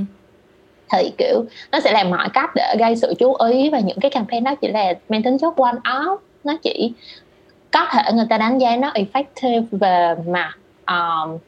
Thì kiểu nó sẽ làm mọi cách để gây sự chú ý và những cái campaign đó chỉ là mang tính chất one off nó chỉ có thể người ta đánh giá nó effective về mặt um,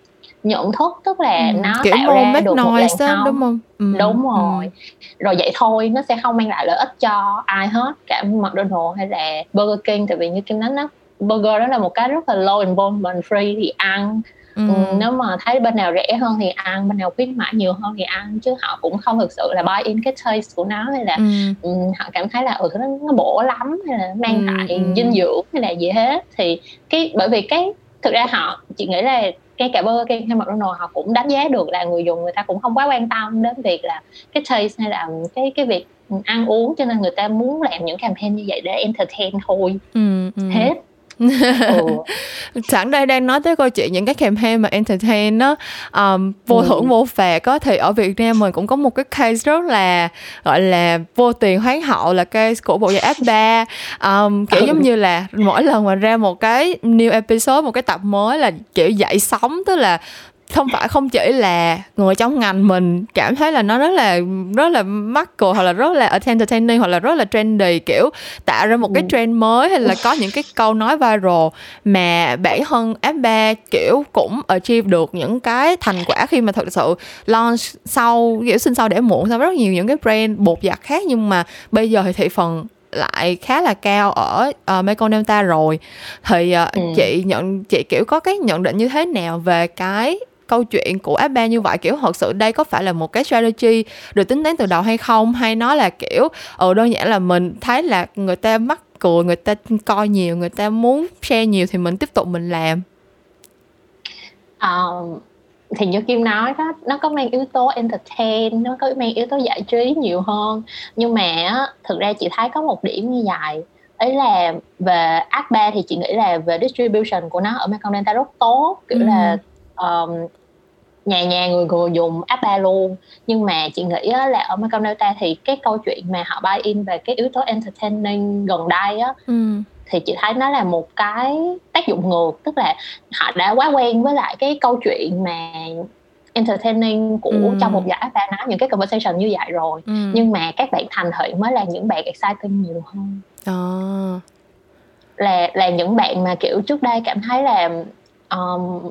nhận thức tức là ừ, nó kiểu tạo ra được một làn sóng đúng không ừ, đúng ừ. rồi ừ. rồi vậy thôi nó sẽ không mang lại lợi ích cho ai hết cả McDonald's hay là Burger King tại vì như Kim nói nó burger đó là một cái rất là low involvement free thì ăn Ừ. nếu mà thấy bên nào rẻ hơn thì ăn bên nào khuyến mãi nhiều hơn thì ăn chứ họ cũng không thực sự là buy in cái taste của nó hay là ừ. um, họ cảm thấy là ừ nó, nó bổ lắm hay là mang ừ. lại dinh dưỡng hay là gì hết thì cái bởi vì cái thực ra họ chị nghĩ là ngay cả Burger King hay McDonald's họ cũng đánh giá được là người dùng người ta cũng không quá quan tâm đến việc là cái taste hay là cái cái việc ăn uống cho nên người ta muốn làm những campaign như vậy để entertain thôi ừ, ừ. hết ừ. Sẵn đây đang nói tới câu chuyện những cái campaign mà entertain nó um, vô thưởng ừ. vô phạt có thì ở Việt Nam mình cũng có một cái case rất là gọi là vô tiền hoán hậu là case của bộ giải F3 um, kiểu giống như là mỗi lần mà ra một cái new episode một cái tập mới là kiểu dậy sóng tức là không phải không chỉ là người trong ngành mình cảm thấy là nó rất là rất là mắc hoặc là rất là entertaining hoặc là rất là trendy kiểu tạo ra một cái ừ. trend mới hay là có những cái câu nói viral mà bản thân F3 kiểu cũng achieve được những cái thành quả khi mà thật sự launch sau kiểu sinh sau để muộn sau rất nhiều những cái brand bột giặt khác nhưng mà bây giờ thì thị phần lại khá là cao ở uh, Mekong Delta rồi thì uh, ừ. chị nhận chị kiểu có cái nhận định như thế nào về cái câu chuyện của app ba như vậy kiểu thật sự đây có phải là một cái strategy được tính toán từ đầu hay không? Hay nó là kiểu ừ đơn giản là mình thấy là người ta mắc cười người ta coi nhiều người ta muốn share nhiều thì mình tiếp tục mình làm? Uh, thì như kim nói đó nó có mang yếu tố entertain nó có mang yếu tố giải trí nhiều hơn. Nhưng mà thực ra chị thấy có một điểm như vậy. Ấy là về app 3 thì chị nghĩ là về distribution của nó ở Mekong Delta rất tốt kiểu ừ. là um, nhà nhà người người dùng app 3 luôn nhưng mà chị nghĩ là ở Mekong Delta thì cái câu chuyện mà họ buy in về cái yếu tố entertaining gần đây á ừ. thì chị thấy nó là một cái tác dụng ngược tức là họ đã quá quen với lại cái câu chuyện mà entertaining của ừ. trong một giải app nó những cái conversation như vậy rồi ừ. nhưng mà các bạn thành thị mới là những bạn exciting nhiều hơn à. là là những bạn mà kiểu trước đây cảm thấy là um,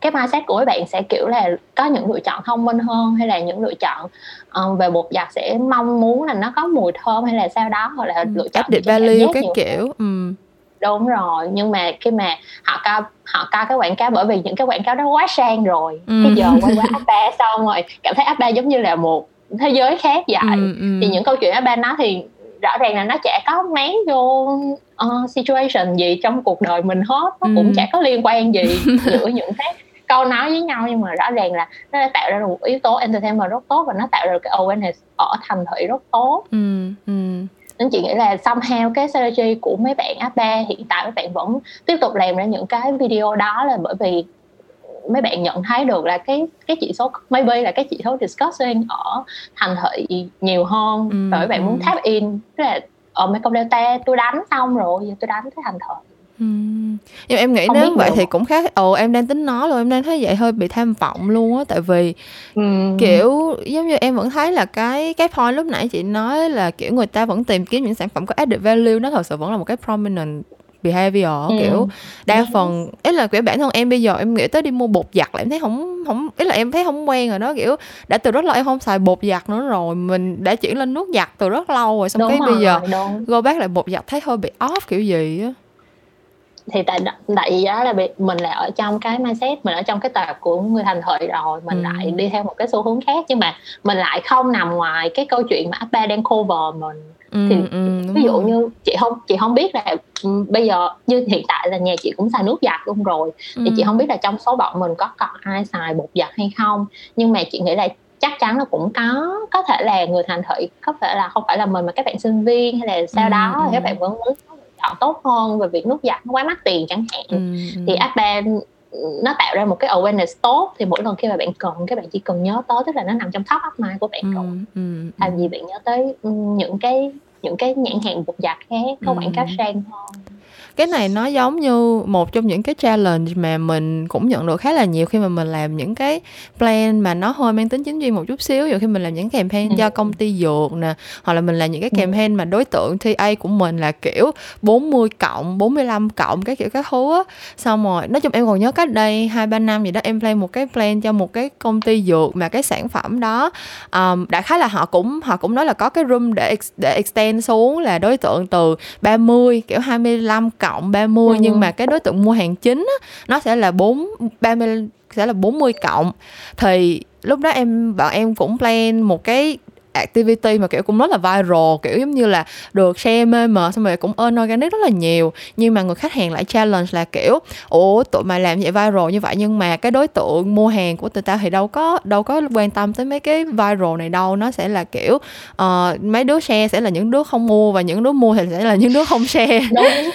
cái mindset của các bạn sẽ kiểu là có những lựa chọn thông minh hơn hay là những lựa chọn um, về bột giặt sẽ mong muốn là nó có mùi thơm hay là sao đó hoặc là lựa chọn để value cái kiểu ừ. đúng rồi nhưng mà khi mà họ coi họ coi cái quảng cáo bởi vì những cái quảng cáo đó quá sang rồi ừ. cái giờ quay qua ba xong rồi cảm thấy ba giống như là một thế giới khác vậy ừ, ừ. thì những câu chuyện ba nói thì rõ ràng là nó chả có máng vô uh, situation gì trong cuộc đời mình hết nó ừ. cũng chả có liên quan gì giữa những cái câu nói với nhau nhưng mà rõ ràng là nó đã tạo ra một yếu tố entertainment rất tốt và nó tạo ra cái awareness ở thành thị rất tốt ừ, ừ. nên chị nghĩ là somehow cái strategy của mấy bạn app ba hiện tại mấy bạn vẫn tiếp tục làm ra những cái video đó là bởi vì mấy bạn nhận thấy được là cái cái chỉ số maybe là cái chỉ số discussing ở thành thị nhiều hơn ừ, và mấy bạn muốn tap in tức là ở mấy công delta tôi đánh xong rồi giờ tôi đánh cái thành thị Ừ. nhưng em nghĩ không nếu vậy thì cũng khác ồ em đang tính nói luôn em đang thấy vậy hơi bị tham vọng luôn á tại vì ừ. kiểu giống như em vẫn thấy là cái cái point lúc nãy chị nói là kiểu người ta vẫn tìm kiếm những sản phẩm có added value nó thật sự vẫn là một cái prominent behavior ừ. kiểu đa phần ý là kiểu bản thân em bây giờ em nghĩ tới đi mua bột giặt là em thấy không không ý là em thấy không quen rồi đó kiểu đã từ rất lâu em không xài bột giặt nữa rồi mình đã chuyển lên nước giặt từ rất lâu rồi xong đúng cái rồi, bây giờ đúng. go back lại bột giặt thấy hơi bị off kiểu gì á thì tại tại vì đó là bị, mình là ở trong cái mindset mình ở trong cái tệp của người thành thị rồi mình ừ. lại đi theo một cái xu hướng khác nhưng mà mình lại không nằm ngoài cái câu chuyện mà Abba đang cover mình ừ, thì ừ, ví dụ rồi. như chị không chị không biết là um, bây giờ như hiện tại là nhà chị cũng xài nước giặt luôn rồi ừ. thì chị không biết là trong số bọn mình có còn ai xài bột giặt hay không nhưng mà chị nghĩ là chắc chắn nó cũng có có thể là người thành thị có thể là không phải là mình mà các bạn sinh viên hay là sau ừ, đó ừ. các bạn vẫn muốn chọn tốt hơn về việc nước giặt nó quá mắc tiền chẳng hạn. Ừ, ừ. thì app nó tạo ra một cái awareness tốt thì mỗi lần khi mà bạn cần các bạn chỉ cần nhớ tới tức là nó nằm trong top of mind của bạn ừ, rồi. ừ, thay vì bạn nhớ tới những cái những cái nhãn hàng bột giặt khác có quảng cáo sang hơn cái này nó giống như một trong những cái challenge mà mình cũng nhận được khá là nhiều khi mà mình làm những cái plan mà nó hơi mang tính chính chuyên một chút xíu dù khi mình làm những campaign ừ. cho công ty dược nè hoặc là mình làm những cái ừ. campaign mà đối tượng TA của mình là kiểu 40 cộng 45 cộng cái kiểu các thứ á xong rồi nói chung em còn nhớ cách đây hai ba năm gì đó em plan một cái plan cho một cái công ty dược mà cái sản phẩm đó um, đại khái là họ cũng họ cũng nói là có cái room để để extend xuống là đối tượng từ 30 kiểu 25 cộng 30 ừ. nhưng mà cái đối tượng mua hàng chính á, nó sẽ là 4 30 sẽ là 40 cộng thì lúc đó em bọn em cũng plan một cái activity mà kiểu cũng rất là viral kiểu giống như là được share meme xong rồi cũng earn organic rất là nhiều. Nhưng mà người khách hàng lại challenge là kiểu ủa tụi mày làm vậy viral như vậy nhưng mà cái đối tượng mua hàng của tụi tao thì đâu có đâu có quan tâm tới mấy cái viral này đâu. Nó sẽ là kiểu uh, mấy đứa share sẽ là những đứa không mua và những đứa mua thì sẽ là những đứa không share. Đúng.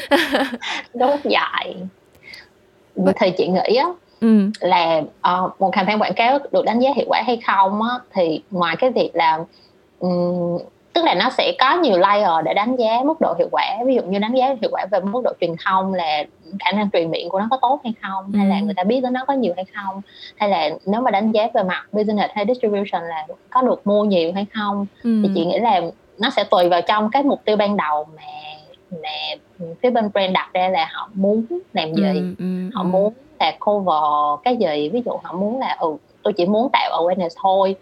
Đúng vậy thì chị nghĩ á ừ. là uh, một campaign quảng cáo được đánh giá hiệu quả hay không á thì ngoài cái việc là tức là nó sẽ có nhiều layer để đánh giá mức độ hiệu quả. Ví dụ như đánh giá hiệu quả về mức độ truyền thông là khả năng truyền miệng của nó có tốt hay không hay là người ta biết đến nó có nhiều hay không hay là nếu mà đánh giá về mặt business hay distribution là có được mua nhiều hay không ừ. thì chị nghĩ là nó sẽ tùy vào trong cái mục tiêu ban đầu mà mà phía bên brand đặt ra là họ muốn làm gì. Ừ, ừ, họ muốn là cover cái gì? Ví dụ họ muốn là ừ tôi chỉ muốn tạo awareness thôi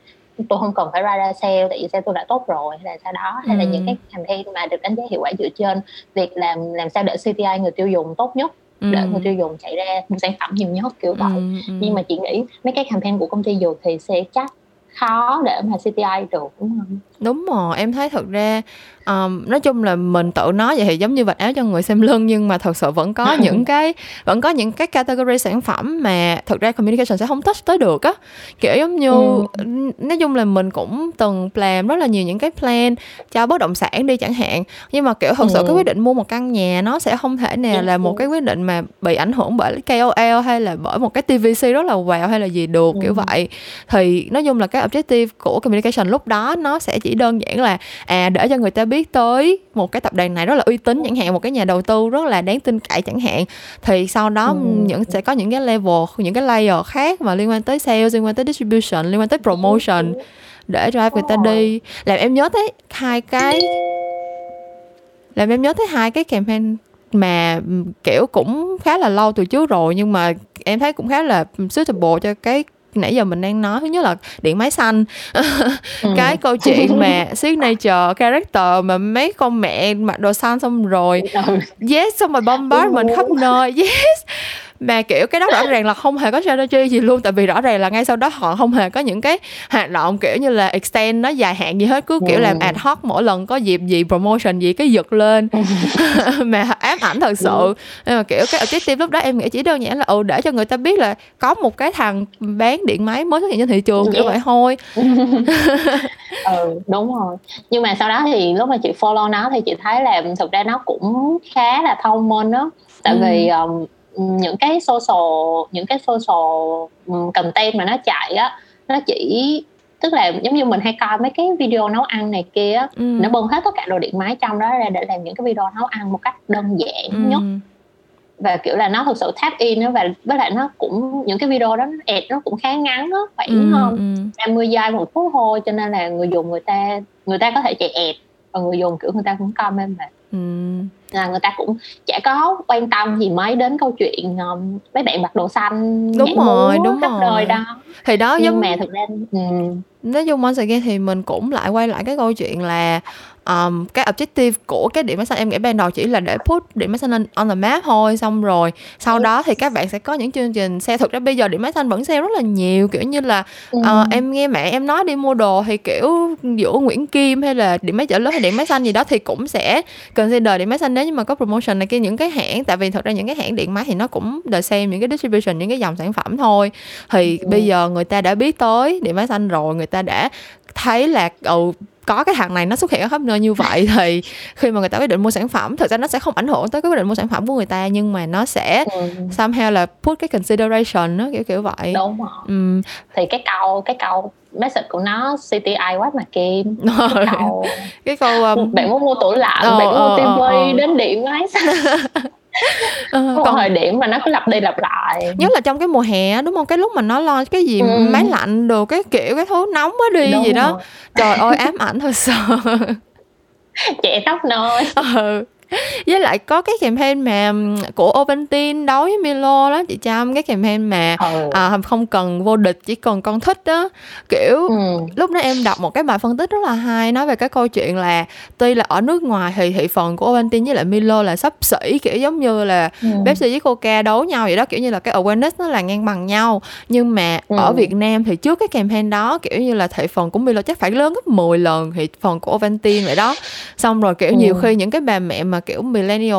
tôi không cần phải ra ra sale tại vì sale tôi đã tốt rồi hay là sau đó hay ừ. là những cái campaign mà được đánh giá hiệu quả dựa trên việc làm làm sao để CPI người tiêu dùng tốt nhất ừ. để người tiêu dùng chạy ra một sản phẩm nhiều nhất kiểu vậy ừ, ừ. nhưng mà chị nghĩ mấy cái campaign của công ty dược thì sẽ chắc khó để mà CPI được đúng không? Đúng rồi em thấy thật ra um, nói chung là mình tự nói vậy thì giống như vạch áo cho người xem lưng nhưng mà thật sự vẫn có những cái vẫn có những cái category sản phẩm mà thực ra communication sẽ không touch tới được á kiểu giống như ừ. nói chung là mình cũng từng làm rất là nhiều những cái plan cho bất động sản đi chẳng hạn nhưng mà kiểu thật ừ. sự cái quyết định mua một căn nhà nó sẽ không thể nào là một cái quyết định mà bị ảnh hưởng bởi KOL hay là bởi một cái TVC rất là wow hay là gì được ừ. kiểu vậy thì nói chung là cái objective của communication lúc đó nó sẽ chỉ đơn giản là à để cho người ta biết biết tới một cái tập đoàn này rất là uy tín chẳng hạn một cái nhà đầu tư rất là đáng tin cậy chẳng hạn thì sau đó ừ. những sẽ có những cái level những cái layer khác mà liên quan tới sales liên quan tới distribution liên quan tới promotion để drive người ta đi làm em nhớ tới hai cái làm em nhớ tới hai cái campaign mà kiểu cũng khá là lâu từ trước rồi nhưng mà em thấy cũng khá là suitable cho cái nãy giờ mình đang nói thứ nhất là điện máy xanh ừ. cái câu chuyện mà signature character mà mấy con mẹ mặc đồ xanh xong rồi ừ. yes xong rồi bombard mình khắp nơi yes mà kiểu cái đó rõ ràng là không hề có strategy gì luôn tại vì rõ ràng là ngay sau đó họ không hề có những cái hoạt động kiểu như là extend nó dài hạn gì hết cứ kiểu làm ad hoc mỗi lần có dịp gì promotion gì cái giật lên. Mà ám ảnh thật sự. Nhưng mà kiểu cái objective lúc đó em nghĩ chỉ đơn giản là ừ để cho người ta biết là có một cái thằng bán điện máy mới xuất hiện trên thị trường kiểu vậy thôi. Ừ đúng rồi. Nhưng mà sau đó thì lúc mà chị follow nó thì chị thấy là thực ra nó cũng khá là thông minh đó tại ừ. vì um, những cái social những cái social content mà nó chạy á nó chỉ tức là giống như mình hay coi mấy cái video nấu ăn này kia ừ. nó bưng hết tất cả đồ điện máy trong đó ra để làm những cái video nấu ăn một cách đơn giản ừ. nhất và kiểu là nó thực sự tap in đó và với lại nó cũng những cái video đó ẹt nó cũng khá ngắn đó khoảng ừ, um, 50 giây một phút thôi cho nên là người dùng người ta người ta có thể chạy ẹt và người dùng kiểu người ta cũng comment mà ừ là người ta cũng chả có quan tâm gì mấy đến câu chuyện um, mấy bạn mặc đồ xanh đúng rồi đúng khắp rồi. đời đó. Thì đó nhưng giống... mà thực ra um, nói chung once again thì mình cũng lại quay lại cái câu chuyện là um, cái objective của cái điểm massage em nghĩ ban đầu chỉ là để put điểm massage lên on the map thôi xong rồi sau đó thì các bạn sẽ có những chương trình xe. Thực ra bây giờ điểm massage vẫn sale rất là nhiều kiểu như là uh, em nghe mẹ em nói đi mua đồ thì kiểu giữa Nguyễn Kim hay là điểm máy chợ lớn hay điểm máy xanh gì đó thì cũng sẽ consider điểm máy xanh nếu như mà có promotion này kia những cái hãng. Tại vì thật ra những cái hãng điện máy thì nó cũng đợi xem những cái distribution những cái dòng sản phẩm thôi. Thì ừ. bây giờ người ta đã biết tới điện máy xanh rồi người ta đã thấy là ừ, có cái thằng này nó xuất hiện ở khắp nơi như vậy thì khi mà người ta quyết định mua sản phẩm thực ra nó sẽ không ảnh hưởng tới cái quyết định mua sản phẩm của người ta nhưng mà nó sẽ ừ. somehow là put cái consideration nó kiểu kiểu vậy. Đúng rồi. Ừ. thì cái câu cái câu message của nó CTI quá mà kim? Cái câu, cái câu um... bạn muốn mua tủ lạnh oh, bạn muốn mua tivi oh, đến điện máy ờ, còn thời điểm mà nó cứ lặp đi lặp lại. Nhất là trong cái mùa hè đúng không? Cái lúc mà nó lo cái gì ừ. máy lạnh đồ cái kiểu cái thứ nóng quá đi đúng gì rồi. đó trời ơi ám ảnh thật sự. Trẻ tóc nôi. Ừ với lại có cái campaign mà của Ovaltine đấu với Milo đó chị Trâm cái campaign mà ừ. à, không cần vô địch chỉ cần con thích đó kiểu ừ. lúc đó em đọc một cái bài phân tích rất là hay nói về cái câu chuyện là tuy là ở nước ngoài thì thị phần của Ovaltine với lại Milo là sắp xỉ kiểu giống như là ừ. Pepsi với Coca đấu nhau vậy đó kiểu như là cái awareness nó là ngang bằng nhau nhưng mà ừ. ở Việt Nam thì trước cái campaign đó kiểu như là thị phần của Milo chắc phải lớn gấp 10 lần thị phần của Ovaltine vậy đó xong rồi kiểu ừ. nhiều khi những cái bà mẹ mà mà kiểu millennial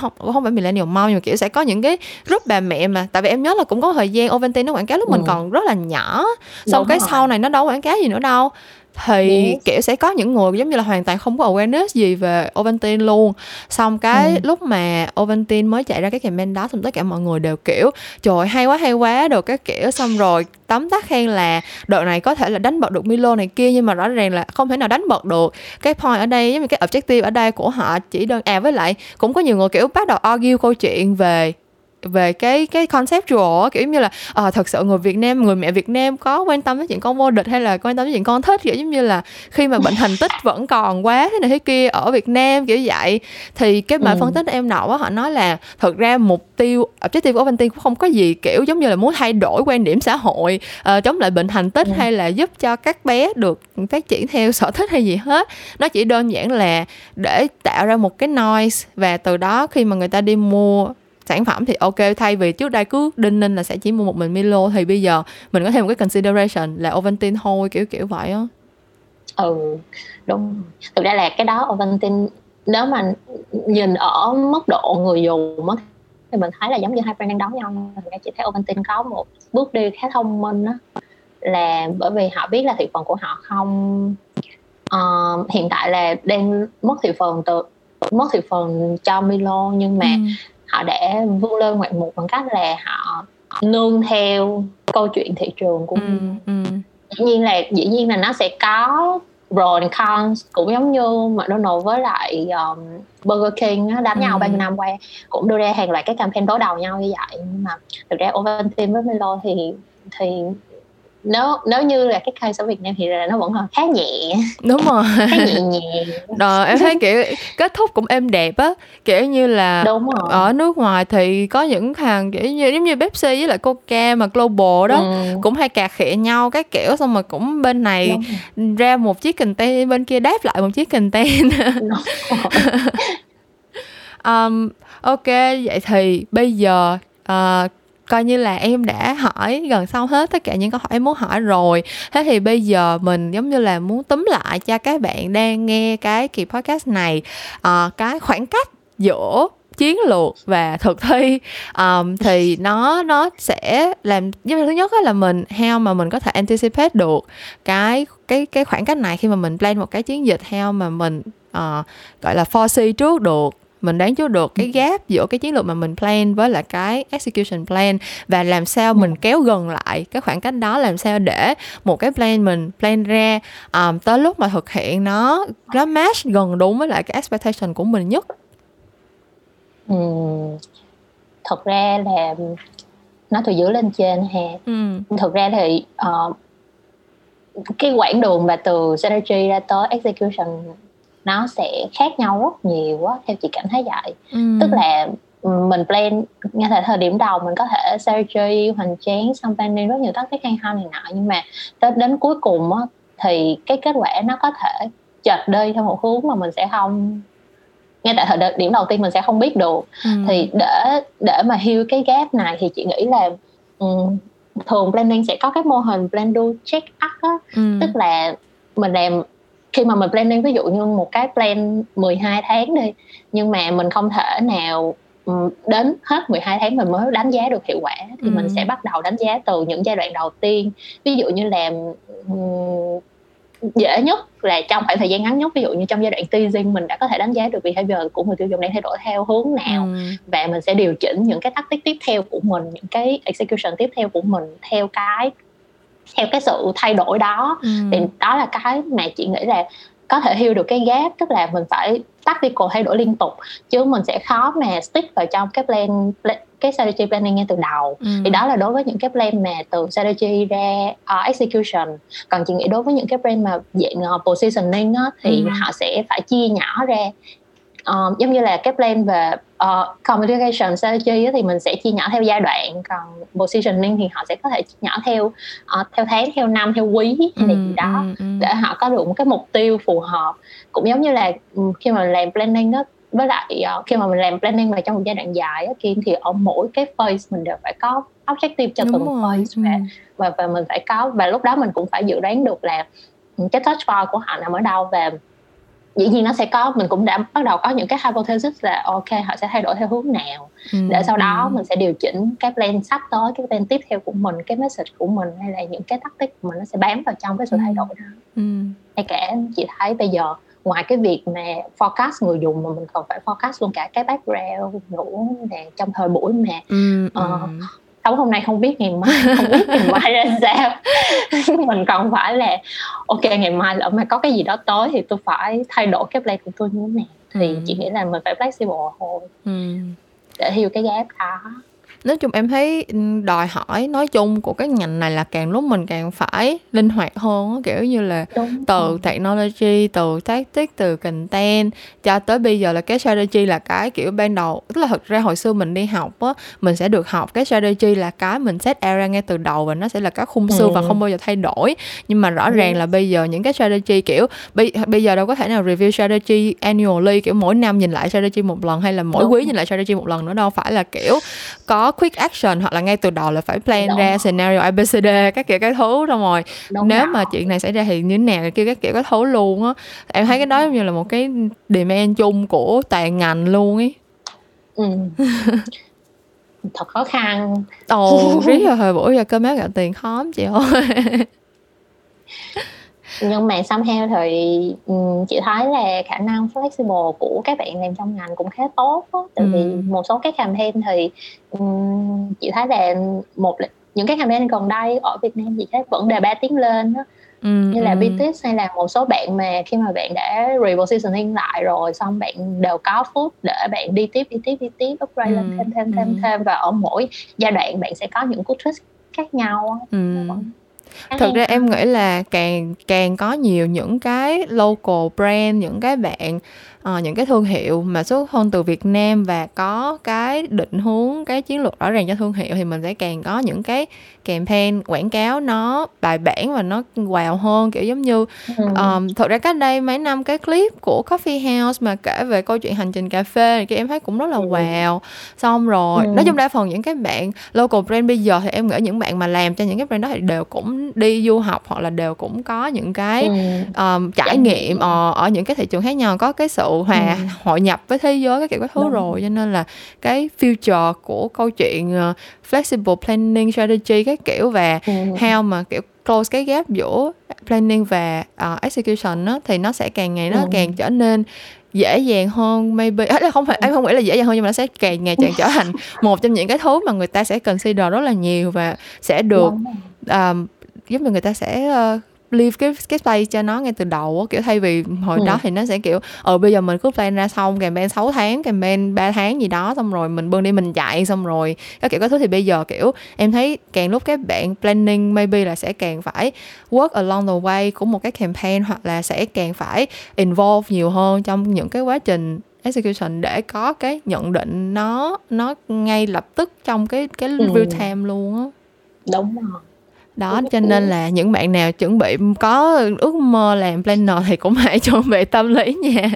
không không phải millennial mau nhưng mà kiểu sẽ có những cái group bà mẹ mà tại vì em nhớ là cũng có thời gian Ovaltine nó quảng cáo lúc ừ. mình còn rất là nhỏ xong Đúng cái rồi. sau này nó đâu quảng cáo gì nữa đâu thì yes. kiểu sẽ có những người giống như là hoàn toàn không có awareness gì về Ovaltine luôn xong cái ừ. lúc mà Ovaltine mới chạy ra cái campaign đó xong tất cả mọi người đều kiểu trời hay quá hay quá được cái kiểu xong rồi tấm tắc khen là đội này có thể là đánh bật được Milo này kia nhưng mà rõ ràng là không thể nào đánh bật được cái point ở đây giống như cái objective ở đây của họ chỉ đơn à với lại cũng có nhiều người kiểu bắt đầu argue câu chuyện về về cái cái conceptual kiểu như là à, thật sự người Việt Nam người mẹ Việt Nam có quan tâm đến chuyện con vô địch hay là quan tâm đến chuyện con thích kiểu giống như là khi mà bệnh thành tích vẫn còn quá thế này thế kia ở Việt Nam kiểu vậy thì cái bài ừ. phân tích em á họ nói là thật ra mục tiêu objective của Ovaltine cũng không có gì kiểu giống như là muốn thay đổi quan điểm xã hội uh, chống lại bệnh thành tích ừ. hay là giúp cho các bé được phát triển theo sở thích hay gì hết nó chỉ đơn giản là để tạo ra một cái noise và từ đó khi mà người ta đi mua sản phẩm thì ok thay vì trước đây cứ đinh ninh là sẽ chỉ mua một mình Milo thì bây giờ mình có thêm một cái consideration là Ovaltine thôi kiểu kiểu vậy á. Ừ đúng. Thực ra là cái đó Ovaltine nếu mà nhìn ở mức độ người dùng á thì mình thấy là giống như hai brand đang đấu nhau ra chị thấy Ovaltine có một bước đi khá thông minh đó là bởi vì họ biết là thị phần của họ không uh, hiện tại là đang mất thị phần từ mất thị phần cho Milo nhưng mà ừ. Họ đã vươn lên ngoạn mục bằng cách là họ nương theo câu chuyện thị trường của ừ, ừ. dĩ nhiên là dĩ nhiên là nó sẽ có pros and cons cũng giống như McDonald với lại um, Burger King á, đánh ừ. nhau bao nhiêu năm qua cũng đưa ra hàng loạt cái campaign đối đầu nhau như vậy nhưng mà thực ra Ovaltine với Milo thì thì nếu nếu như là cái case ở Việt Nam thì là nó vẫn còn khá nhẹ. Đúng rồi. Khá nhẹ nhẹ. Rồi em thấy kiểu kết thúc cũng êm đẹp á. Kiểu như là đúng rồi. ở nước ngoài thì có những hàng kiểu như giống như Pepsi với lại Coca mà global đó ừ. cũng hay cà khịa nhau cái kiểu xong rồi cũng bên này ra một chiếc container bên kia đáp lại một chiếc container um, ok vậy thì bây giờ uh, coi như là em đã hỏi gần xong hết tất cả những câu hỏi em muốn hỏi rồi. Thế thì bây giờ mình giống như là muốn túm lại cho các bạn đang nghe cái kỳ podcast này uh, cái khoảng cách giữa chiến lược và thực thi. Um, thì nó nó sẽ làm như thứ nhất là mình heo mà mình có thể anticipate được cái cái cái khoảng cách này khi mà mình plan một cái chiến dịch heo mà mình uh, gọi là foresee trước được mình đoán trước được cái gap giữa cái chiến lược mà mình plan với lại cái execution plan và làm sao mình kéo gần lại cái khoảng cách đó làm sao để một cái plan mình plan ra um, tới lúc mà thực hiện nó nó match gần đúng với lại cái expectation của mình nhất ừ. thật ra là nó từ dưới lên trên ha ừ. thực ra thì uh, cái quãng đường mà từ strategy ra tới execution nó sẽ khác nhau rất nhiều á theo chị cảm thấy vậy ừ. tức là mình plan ngay tại thời điểm đầu mình có thể strategy hoành tráng xong planning rất nhiều tactic hay ho này nọ nhưng mà tới đến cuối cùng á thì cái kết quả nó có thể chệch đi theo một hướng mà mình sẽ không ngay tại thời điểm đầu tiên mình sẽ không biết được ừ. thì để để mà heal cái gap này thì chị nghĩ là um, thường planning sẽ có cái mô hình plan do check up á ừ. tức là mình làm khi mà mình planning ví dụ như một cái plan 12 tháng đi nhưng mà mình không thể nào đến hết 12 tháng mình mới đánh giá được hiệu quả thì ừ. mình sẽ bắt đầu đánh giá từ những giai đoạn đầu tiên ví dụ như làm dễ nhất là trong khoảng thời gian ngắn nhất ví dụ như trong giai đoạn teasing mình đã có thể đánh giá được behavior của người tiêu dùng đang thay đổi theo hướng nào ừ. và mình sẽ điều chỉnh những cái tactic tiếp theo của mình những cái execution tiếp theo của mình theo cái theo cái sự thay đổi đó ừ. thì đó là cái mà chị nghĩ là có thể heal được cái gap tức là mình phải tactical thay đổi liên tục chứ mình sẽ khó mà stick vào trong cái plan, plan cái strategy planning ngay từ đầu ừ. thì đó là đối với những cái plan mà từ strategy ra uh, execution còn chị nghĩ đối với những cái plan mà dạng uh, positioning á, thì ừ. họ sẽ phải chia nhỏ ra uh, giống như là cái plan về uh, communication strategy thì mình sẽ chia nhỏ theo giai đoạn còn positioning thì họ sẽ có thể chia nhỏ theo uh, theo tháng theo năm theo quý hay ừ, gì đó ừ, ừ. để họ có được một cái mục tiêu phù hợp cũng giống như là khi mà làm planning đó với lại uh, khi mà mình làm planning mà trong một giai đoạn dài á Kim thì ở mỗi cái phase mình đều phải có objective cho Đúng từng rồi. phase và, và và mình phải có và lúc đó mình cũng phải dự đoán được là cái touch point của họ nằm ở đâu và dĩ nhiên nó sẽ có mình cũng đã bắt đầu có những cái hypothesis là ok họ sẽ thay đổi theo hướng nào ừ. để sau đó ừ. mình sẽ điều chỉnh cái plan sắp tới cái plan tiếp theo của mình cái message của mình hay là những cái tactic của mình nó sẽ bám vào trong cái sự thay đổi đó ừ. hay cả chị thấy bây giờ ngoài cái việc mà forecast người dùng mà mình còn phải forecast luôn cả cái background nữa nè trong thời buổi mà ừ, uh, ừ sống hôm nay không biết ngày mai không biết ngày mai ra sao mình còn phải là ok ngày mai lỡ mà có cái gì đó tới thì tôi phải thay đổi cái plan của tôi như thế nào thì ừ. chị nghĩ là mình phải flexible thôi ừ. để hiểu cái gap đó nói chung em thấy đòi hỏi nói chung của cái ngành này là càng lúc mình càng phải linh hoạt hơn kiểu như là Đúng. từ technology từ tactic từ content cho tới bây giờ là cái strategy là cái kiểu ban đầu tức là thực ra hồi xưa mình đi học á mình sẽ được học cái strategy là cái mình set era ngay từ đầu và nó sẽ là cái khung xưa ừ. và không bao giờ thay đổi nhưng mà rõ ừ. ràng là bây giờ những cái strategy kiểu bây, bây giờ đâu có thể nào review strategy annually kiểu mỗi năm nhìn lại strategy một lần hay là mỗi Đúng. quý nhìn lại strategy một lần nữa đâu phải là kiểu có có quick action hoặc là ngay từ đầu là phải plan Đúng. ra scenario abcd các kiểu các thứ xong rồi Đúng nếu rồi. mà chuyện này xảy ra thì như thế nào kia các kiểu các thứ luôn á em thấy cái đó giống như là một cái demand chung của toàn ngành luôn ấy ừ. thật khó khăn ồ riết rồi thời buổi giờ cơm áo gạo tiền khó lắm chị ơi nhưng mà somehow thì um, chị thấy là khả năng flexible của các bạn làm trong ngành cũng khá tốt đó. tại ừ. vì một số các campaign thì um, chị thấy là một những cái campaign gần đây ở Việt Nam chị thấy vẫn đề ba tiếng lên đó Ừ, như là ừ. BTS hay là một số bạn mà khi mà bạn đã repositioning lại rồi xong bạn đều có phút để bạn đi tiếp đi tiếp đi tiếp upgrade ừ, lên thêm thêm thêm ừ. thêm và ở mỗi giai đoạn bạn sẽ có những cú twist khác nhau ừ thực ra em nghĩ là càng càng có nhiều những cái local brand những cái bạn uh, những cái thương hiệu mà xuất hơn từ Việt Nam và có cái định hướng cái chiến lược rõ ràng cho thương hiệu thì mình sẽ càng có những cái campaign quảng cáo nó bài bản và nó wow hơn kiểu giống như um, thật ra cách đây mấy năm cái clip của Coffee House mà kể về câu chuyện hành trình cà phê thì em thấy cũng rất là wow xong rồi ừ. nói chung đa phần những cái bạn local brand bây giờ thì em nghĩ những bạn mà làm cho những cái brand đó thì đều cũng đi du học hoặc là đều cũng có những cái um, trải nghiệm ở, ở những cái thị trường khác nhau có cái sự hòa ừ. hội nhập với thế giới các kiểu các thứ Đúng. rồi cho nên là cái future của câu chuyện uh, flexible planning strategy các kiểu và ừ. how mà kiểu close cái gap giữa planning và uh, execution đó, thì nó sẽ càng ngày nó ừ. càng trở nên dễ dàng hơn maybe à, không phải em không nghĩ là dễ dàng hơn nhưng mà nó sẽ càng ngày càng trở thành một trong những cái thứ mà người ta sẽ consider rất là nhiều và sẽ được um, giúp cho người ta sẽ uh, leave cái cái space cho nó ngay từ đầu kiểu thay vì hồi ừ. đó thì nó sẽ kiểu ờ bây giờ mình cứ plan ra xong campaign 6 tháng campaign 3 tháng gì đó xong rồi mình bưng đi mình chạy xong rồi các kiểu các thứ thì bây giờ kiểu em thấy càng lúc các bạn planning maybe là sẽ càng phải work along the way của một cái campaign hoặc là sẽ càng phải involve nhiều hơn trong những cái quá trình execution để có cái nhận định nó nó ngay lập tức trong cái cái ừ. real time luôn á đúng rồi đó cho nên là những bạn nào chuẩn bị có ước mơ làm planner thì cũng hãy chuẩn bị tâm lý nha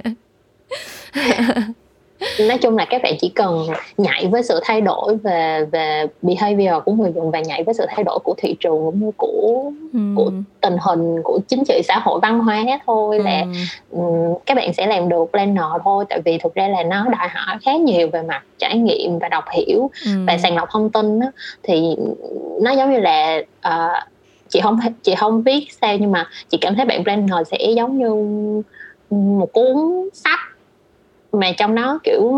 nói chung là các bạn chỉ cần nhảy với sự thay đổi về về behavior của người dùng và nhảy với sự thay đổi của thị trường cũng như của ừ. của tình hình của chính trị xã hội văn hóa thôi ừ. là um, các bạn sẽ làm được planner thôi tại vì thực ra là nó đòi hỏi khá nhiều về mặt trải nghiệm và đọc hiểu ừ. và sàng lọc thông tin đó, thì nó giống như là uh, chị không chị không biết sao nhưng mà chị cảm thấy bạn planner sẽ giống như một cuốn sách mà trong đó kiểu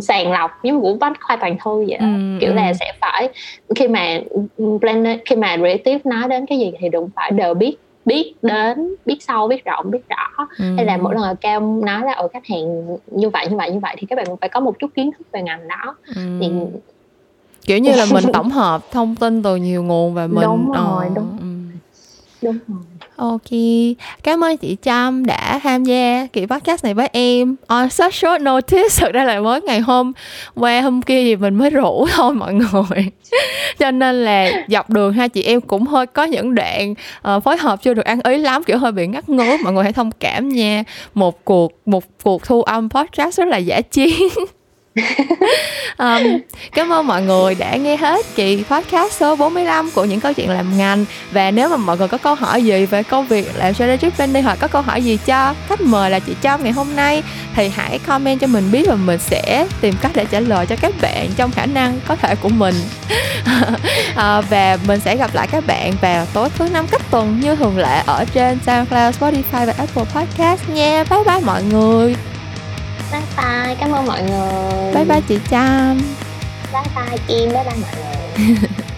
sàng lọc giống của bách khoa toàn thư vậy ừ, kiểu ừ. là sẽ phải khi mà planner khi mà creative nói đến cái gì thì đừng phải đều biết biết đến biết sâu biết rộng biết rõ ừ. hay là mỗi lần cao nói là ở khách hàng như vậy như vậy như vậy thì các bạn phải có một chút kiến thức về ngành đó ừ. thì kiểu như là mình tổng hợp thông tin từ nhiều nguồn và mình đúng rồi uh, đúng. Đúng rồi. Ok, cảm ơn chị Trâm đã tham gia kỳ podcast này với em. On such short notice, thực ra là mới ngày hôm qua hôm kia thì mình mới rủ thôi mọi người. Cho nên là dọc đường hai chị em cũng hơi có những đoạn uh, phối hợp chưa được ăn ý lắm Kiểu hơi bị ngắt ngứa, mọi người hãy thông cảm nha. Một cuộc một cuộc thu âm podcast rất là giả chiến. um, cảm ơn mọi người đã nghe hết kỳ podcast số 45 của những câu chuyện làm ngành. Và nếu mà mọi người có câu hỏi gì về công việc làm strategic planning hoặc có câu hỏi gì cho khách mời là chị Trâm ngày hôm nay thì hãy comment cho mình biết và mình sẽ tìm cách để trả lời cho các bạn trong khả năng có thể của mình. À, và mình sẽ gặp lại các bạn vào tối thứ năm cách tuần như thường lệ ở trên SoundCloud, Spotify và Apple Podcast nha. Bye bye mọi người bye bye cảm ơn mọi người. Bye bye chị Trâm bye bye Kim bye bye mọi người